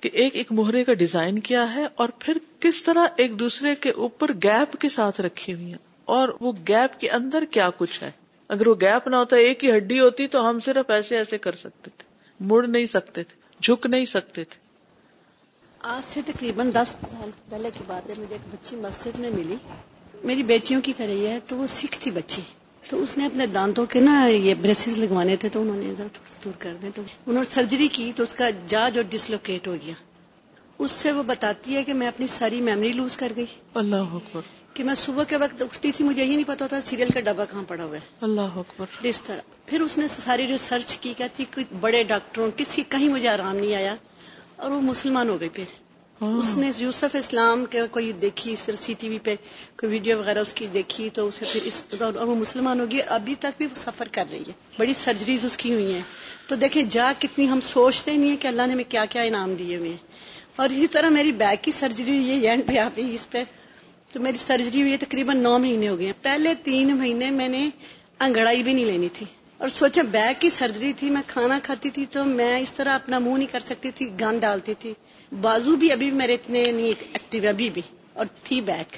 کہ ایک ایک موہرے کا ڈیزائن کیا ہے اور پھر کس طرح ایک دوسرے کے اوپر گیپ کے ساتھ رکھی ہوئی ہیں اور وہ گیپ کے اندر کیا کچھ ہے اگر وہ گیپ نہ ہوتا ایک ہی ہڈی ہوتی تو ہم صرف ایسے ایسے کر سکتے تھے مڑ نہیں سکتے تھے جھک نہیں سکتے تھے آج سے تقریباً دس سال پہلے کی بات ہے مجھے ایک بچی مسجد میں ملی میری بیٹیوں کی طرح ہے تو وہ سکھ تھی بچی تو اس نے اپنے دانتوں کے نا یہ بریسز لگوانے تھے تو انہوں نے دور کر دیں تو انہوں نے سرجری کی تو اس کا جا جو ڈسلوکیٹ ہو گیا اس سے وہ بتاتی ہے کہ میں اپنی ساری میموری لوز کر گئی اللہ اکبر کہ میں صبح کے وقت اٹھتی تھی مجھے یہ نہیں پتا ہوتا سیریل کا ڈبا کہاں پڑا ہوا ہے اللہ اکبر اس طرح پھر اس نے ساری ریسرچ کی کہتی کہ بڑے ڈاکٹروں کسی کہیں مجھے آرام نہیں آیا اور وہ مسلمان ہو گئے پھر ہاں۔ اس نے یوسف اسلام کے کوئی دیکھی صرف سی ٹی وی پہ کوئی ویڈیو وغیرہ اس کی دیکھی تو اسے پھر اس اور وہ مسلمان ہوگی ابھی تک بھی وہ سفر کر رہی ہے بڑی سرجریز اس کی ہوئی ہیں تو دیکھیں جا کتنی ہم سوچتے نہیں ہیں کہ اللہ نے ہمیں کیا کیا انعام دیے ہوئے ہیں اور اسی طرح میری بیک کی سرجری ہوئی ہے پہ یعنی آپ اس پہ تو میری سرجری ہوئی ہے تقریباً نو مہینے ہو گئے ہیں پہلے تین مہینے میں نے انگڑائی بھی نہیں لینی تھی اور سوچا بیگ کی سرجری تھی میں کھانا کھاتی تھی تو میں اس طرح اپنا منہ نہیں کر سکتی تھی گند ڈالتی تھی بازو بھی ابھی بھی میرے اتنے نہیں ایکٹیو ابھی بھی اور تھی بیک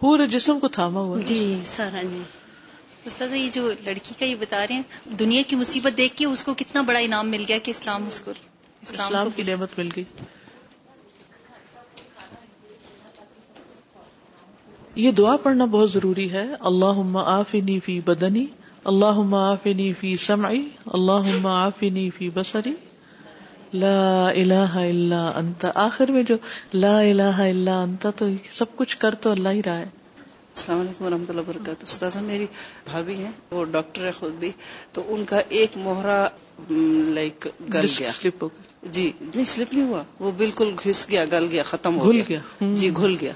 پورے جسم کو تھاما ہوا جی سارا جی استاذ یہ جو لڑکی کا یہ بتا رہے ہیں دنیا کی مصیبت دیکھ کے اس کو کتنا بڑا انعام مل گیا کہ اسلام اسلام, اسلام اس کو کو کی نعمت مل گئی یہ دعا پڑھنا بہت ضروری ہے اللہ آفنی فی بدنی اللہ آفنی فی سمعی اللہ آفنی فی بسری لا اللہ اللہ آخر میں جو لا اللہ اللہ انت تو سب کچھ کر تو اللہ ہی رہا ہے السلام علیکم و رحمۃ اللہ وبرکاتہ استاذ میری بھابھی ہیں وہ ڈاکٹر ہے خود بھی تو ان کا ایک موہرا لائک گل گیا جی نہیں سلپ نہیں ہوا وہ بالکل گھس گیا گل گیا ختم ہو گیا جی گھل گیا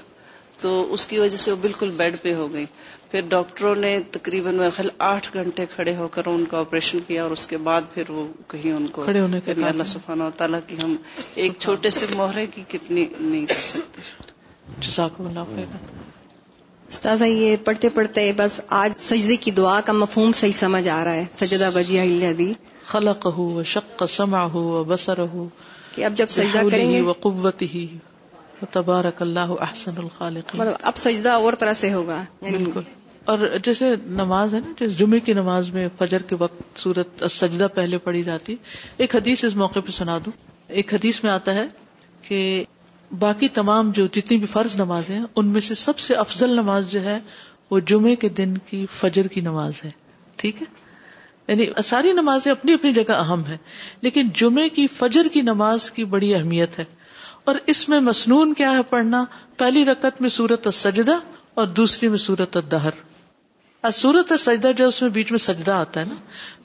تو اس کی وجہ سے وہ بالکل بیڈ پہ ہو گئی پھر ڈاکٹروں نے تقریباً خیال آٹھ گھنٹے کھڑے ہو کر ان کا آپریشن کیا اور اس کے بعد پھر وہ کہیں ان کو کھڑے ہونے کے اللہ تعالیٰ کی ہم ایک چھوٹے سے موہرے کی کتنی نہیں کر سکتے تازہ یہ پڑھتے پڑھتے بس آج سجدے کی دعا کا مفہوم صحیح سمجھ آ رہا ہے سجدہ دی خلق ہو شک سما ہو بسر ہو اب جب سجدہ کریں گے تبارک اللہ احسن الخالق مطلب اب سجدہ اور طرح سے ہوگا یعنی بالکل اور جیسے نماز ہے نا جیسے جمعے کی نماز میں فجر کے وقت سورت سجدہ پہلے پڑی جاتی ایک حدیث اس موقع پہ سنا دوں ایک حدیث میں آتا ہے کہ باقی تمام جو جتنی بھی فرض نماز ان میں سے سب سے افضل نماز جو ہے وہ جمعے کے دن کی فجر کی نماز ہے ٹھیک ہے یعنی ساری نمازیں اپنی اپنی جگہ اہم ہے لیکن جمعے کی فجر کی نماز کی بڑی اہمیت ہے اور اس میں مصنون کیا ہے پڑھنا پہلی رکعت میں سورت السجدہ اور دوسری میں سورت دہر سورت سجدہ جو اس میں بیچ میں سجدہ آتا ہے نا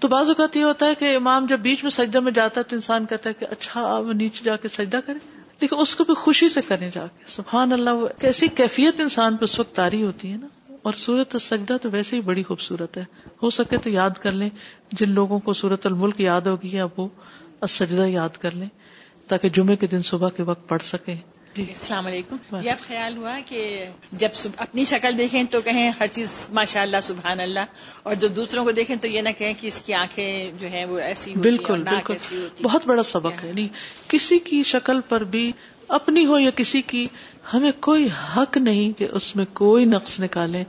تو بعض اوقات یہ ہوتا ہے کہ امام جب بیچ میں سجدہ میں جاتا ہے تو انسان کہتا ہے کہ اچھا آپ نیچے جا کے سجدہ کرے لیکن اس کو بھی خوشی سے کریں جا کے سبحان اللہ کیسی کیفیت انسان پہ اس وقت تاری ہوتی ہے نا اور سورت السجدہ تو ویسے ہی بڑی خوبصورت ہے ہو سکے تو یاد کر لیں جن لوگوں کو سورت الملک یاد ہوگی اب وہ سجدہ یاد کر لیں تاکہ جمعے کے دن صبح کے وقت پڑھ سکے جی السلام علیکم یہ خیال ہوا کہ جب اپنی شکل دیکھیں تو کہیں ہر چیز ماشاء اللہ سبحان اللہ اور جو دوسروں کو دیکھیں تو یہ نہ کہیں کہ اس کی آنکھیں جو ہیں وہ ایسی بالکل بالکل بہت بڑا سبق ہے کسی کی شکل پر بھی اپنی ہو یا کسی کی ہمیں کوئی حق نہیں کہ اس میں کوئی نقص نکالے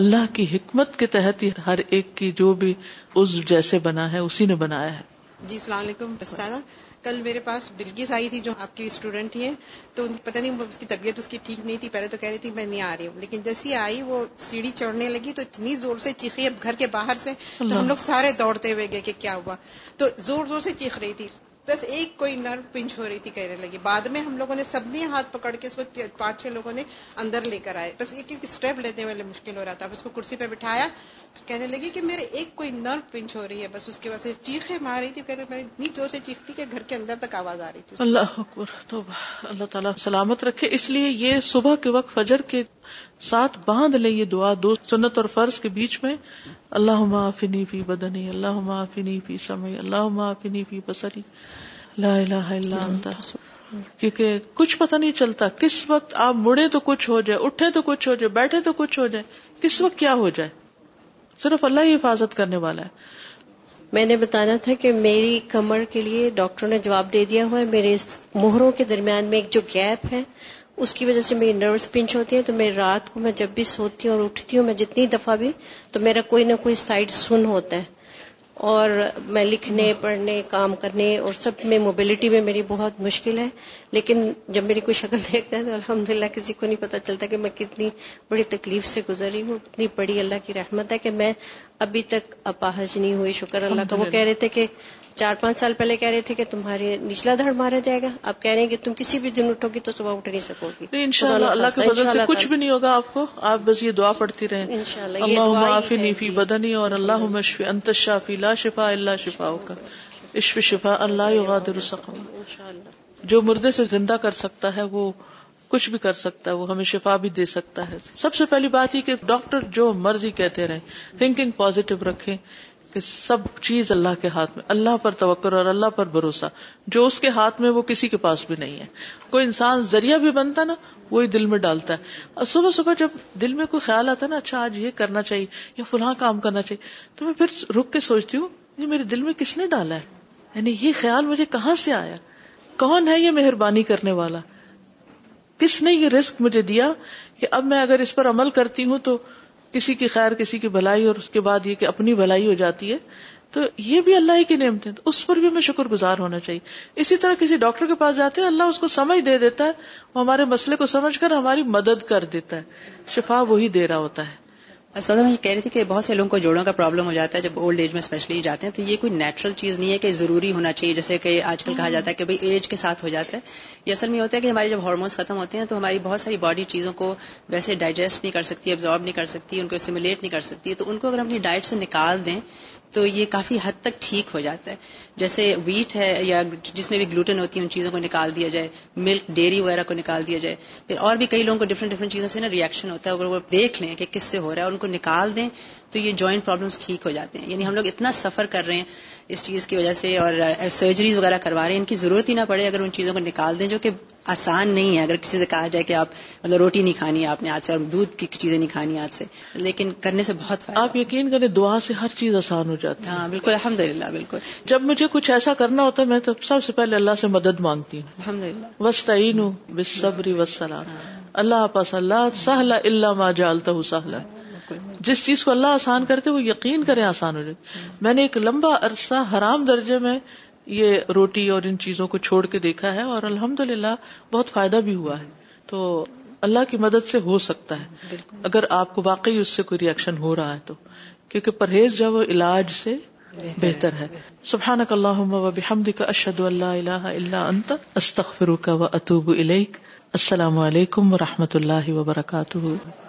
اللہ کی حکمت کے تحت ہی ہر ایک کی جو بھی اس جیسے بنا ہے اسی نے بنایا ہے جی السلام علیکم کل میرے پاس بلگیز آئی تھی جو آپ کی اسٹوڈنٹ ہیں تو پتہ نہیں اس کی طبیعت اس کی ٹھیک نہیں تھی پہلے تو کہہ رہی تھی میں نہیں آ رہی ہوں لیکن جیسی آئی وہ سیڑھی چڑھنے لگی تو اتنی زور سے چیخی اب گھر کے باہر سے تو ہم لوگ سارے دوڑتے ہوئے گئے کہ کیا ہوا تو زور زور سے چیخ رہی تھی بس ایک کوئی نرو پنچ ہو رہی تھی کہنے لگی بعد میں ہم لوگوں نے سب نے ہاتھ پکڑ کے اس کو پانچ چھ لوگوں نے اندر لے کر آئے بس ایک ایک اسٹیپ لینے والے مشکل ہو رہا تھا اس کو کرسی پہ بٹھایا کہنے لگی کہ میرے ایک کوئی نرو پنچ ہو رہی ہے بس اس کے وجہ سے چیخیں مار تھی چیخ میں اتنی زور سے چیختی کہ گھر کے اندر تک آواز آ رہی تھی اللہ تو اللہ تعالیٰ سلامت رکھے اس لیے یہ صبح کے وقت فجر کے ساتھ باندھ لے یہ دعا دو سنت اور فرض کے بیچ میں اللہ فنی فی بدنی اللہ فنی فی سمعی اللہ فنی فی بسری لا الہ الا اللہ کیونکہ کچھ پتہ نہیں چلتا کس وقت آپ مڑے تو کچھ ہو جائے اٹھے تو کچھ ہو جائے بیٹھے تو کچھ ہو جائے کس وقت کیا ہو جائے صرف اللہ ہی حفاظت کرنے والا ہے میں نے بتانا تھا کہ میری کمر کے لیے ڈاکٹر نے جواب دے دیا ہوا ہے میرے مہروں کے درمیان میں ایک جو گیپ ہے اس کی وجہ سے میری نروس پنچ ہوتی ہے تو میں رات کو میں جب بھی سوتی ہوں اور اٹھتی ہوں میں جتنی دفعہ بھی تو میرا کوئی نہ کوئی سائڈ سن ہوتا ہے اور میں لکھنے پڑھنے کام کرنے اور سب میں موبلٹی میں میری بہت مشکل ہے لیکن جب میری کوئی شکل دیکھتا ہے تو الحمد کسی کو نہیں پتہ چلتا کہ میں کتنی بڑی تکلیف سے گزر رہی ہوں اتنی بڑی اللہ کی رحمت ہے کہ میں ابھی تک اپاہج نہیں ہوئی شکر اللہ کا وہ کہہ رہے تھے کہ چار پانچ سال پہلے کہہ رہے تھے کہ تمہارے نچلا دھڑ مارا جائے گا آپ کہہ رہے ہیں کہ تم کسی بھی دن اٹھو گی تو صبح اٹھ نہیں سکو گی ان شاء اللہ اللہ کے بدل سے کچھ بھی نہیں ہوگا آپ کو آپ بس یہ دعا پڑتی رہے بدنی اور اللہ مشفی شافی لا شفا اللہ شفا کا عشف شفا اللہ ان اللہ جو مردے سے زندہ کر سکتا ہے وہ کچھ بھی کر سکتا ہے وہ ہمیں شفا بھی دے سکتا ہے سب سے پہلی بات یہ کہ ڈاکٹر جو مرضی کہتے رہے تھنکنگ پازیٹو رکھے کہ سب چیز اللہ کے ہاتھ میں اللہ پر توکر اور اللہ پر بھروسہ جو اس کے ہاتھ میں وہ کسی کے پاس بھی نہیں ہے کوئی انسان ذریعہ بھی بنتا نا وہی دل میں ڈالتا ہے اور صبح صبح جب دل میں کوئی خیال آتا ہے نا اچھا آج یہ کرنا چاہیے یا فلاں کام کرنا چاہیے تو میں پھر رک کے سوچتی ہوں یہ میرے دل میں کس نے ڈالا ہے یعنی یہ خیال مجھے کہاں سے آیا کون ہے یہ مہربانی کرنے والا کس نے یہ رسک مجھے دیا کہ اب میں اگر اس پر عمل کرتی ہوں تو کسی کی خیر کسی کی بھلائی اور اس کے بعد یہ کہ اپنی بھلائی ہو جاتی ہے تو یہ بھی اللہ ہی کی نعمتیں اس پر بھی ہمیں شکر گزار ہونا چاہیے اسی طرح کسی ڈاکٹر کے پاس جاتے ہیں اللہ اس کو سمجھ دے دیتا ہے وہ ہمارے مسئلے کو سمجھ کر ہماری مدد کر دیتا ہے شفا وہی دے رہا ہوتا ہے اصل میں یہ کہہ رہی تھی کہ بہت سے لوگوں کو جوڑوں کا پرابلم ہو جاتا ہے جب اولڈ ایج میں اسپیشلی جاتے ہیں تو یہ کوئی نیچرل چیز نہیں ہے کہ ضروری ہونا چاہیے جیسے کہ آج کل کہا جاتا ہے کہ ایج کے ساتھ ہو جاتا ہے یہ اصل میں ہوتا ہے کہ ہمارے جب ہارمونس ختم ہوتے ہیں تو ہماری بہت ساری باڈی چیزوں کو ویسے ڈائجسٹ نہیں کر سکتی ابزارب نہیں کر سکتی ان کو اسیمولیٹ نہیں کر سکتی تو ان کو اگر اپنی ڈائٹ سے نکال دیں تو یہ کافی حد تک ٹھیک ہو جاتا ہے جیسے ویٹ ہے یا جس میں بھی گلوٹن ہوتی ہے ان چیزوں کو نکال دیا جائے ملک ڈیری وغیرہ کو نکال دیا جائے پھر اور بھی کئی لوگوں کو ڈفرنٹ ڈفرنٹ چیزوں سے نا ریئیکشن ہوتا ہے اگر وہ دیکھ لیں کہ کس سے ہو رہا ہے اور ان کو نکال دیں تو یہ جوائنٹ پرابلمس ٹھیک ہو جاتے ہیں یعنی ہم لوگ اتنا سفر کر رہے ہیں اس چیز کی وجہ سے اور سرجریز وغیرہ کروا رہے ہیں ان کی ضرورت ہی نہ پڑے اگر ان چیزوں کو نکال دیں جو کہ آسان نہیں ہے اگر کسی سے کہا جائے کہ آپ مطلب روٹی نہیں کھانی آپ نے آج سے اور دودھ کی چیزیں نہیں کھانی آج سے لیکن کرنے سے بہت فائدہ آپ یقین کریں دعا سے ہر چیز آسان ہو جاتی ہے ہاں بالکل الحمد للہ بالکل جب مجھے کچھ ایسا کرنا ہوتا ہے میں تو سب سے پہلے اللہ سے مدد مانگتی ہوں الحمد للہ ہوں بس صبری وسلام اللہ پاس اللہ سہلا اللہ ما جالتا ہوں سہلا جس چیز کو اللہ آسان کرتے وہ یقین کرے آسان ہو جائے میں نے ایک لمبا عرصہ حرام درجے میں یہ روٹی اور ان چیزوں کو چھوڑ کے دیکھا ہے اور الحمد للہ بہت فائدہ بھی ہوا ہے تو اللہ کی مدد سے ہو سکتا ہے اگر آپ کو واقعی اس سے کوئی ریئیکشن ہو رہا ہے تو کیونکہ پرہیز جو وہ علاج سے بہتر ہے سبحان اک اللہ کا اشد اللہ اللہ اللہ انت استخ فروقہ اطوب السلام علیکم و رحمۃ اللہ وبرکاتہ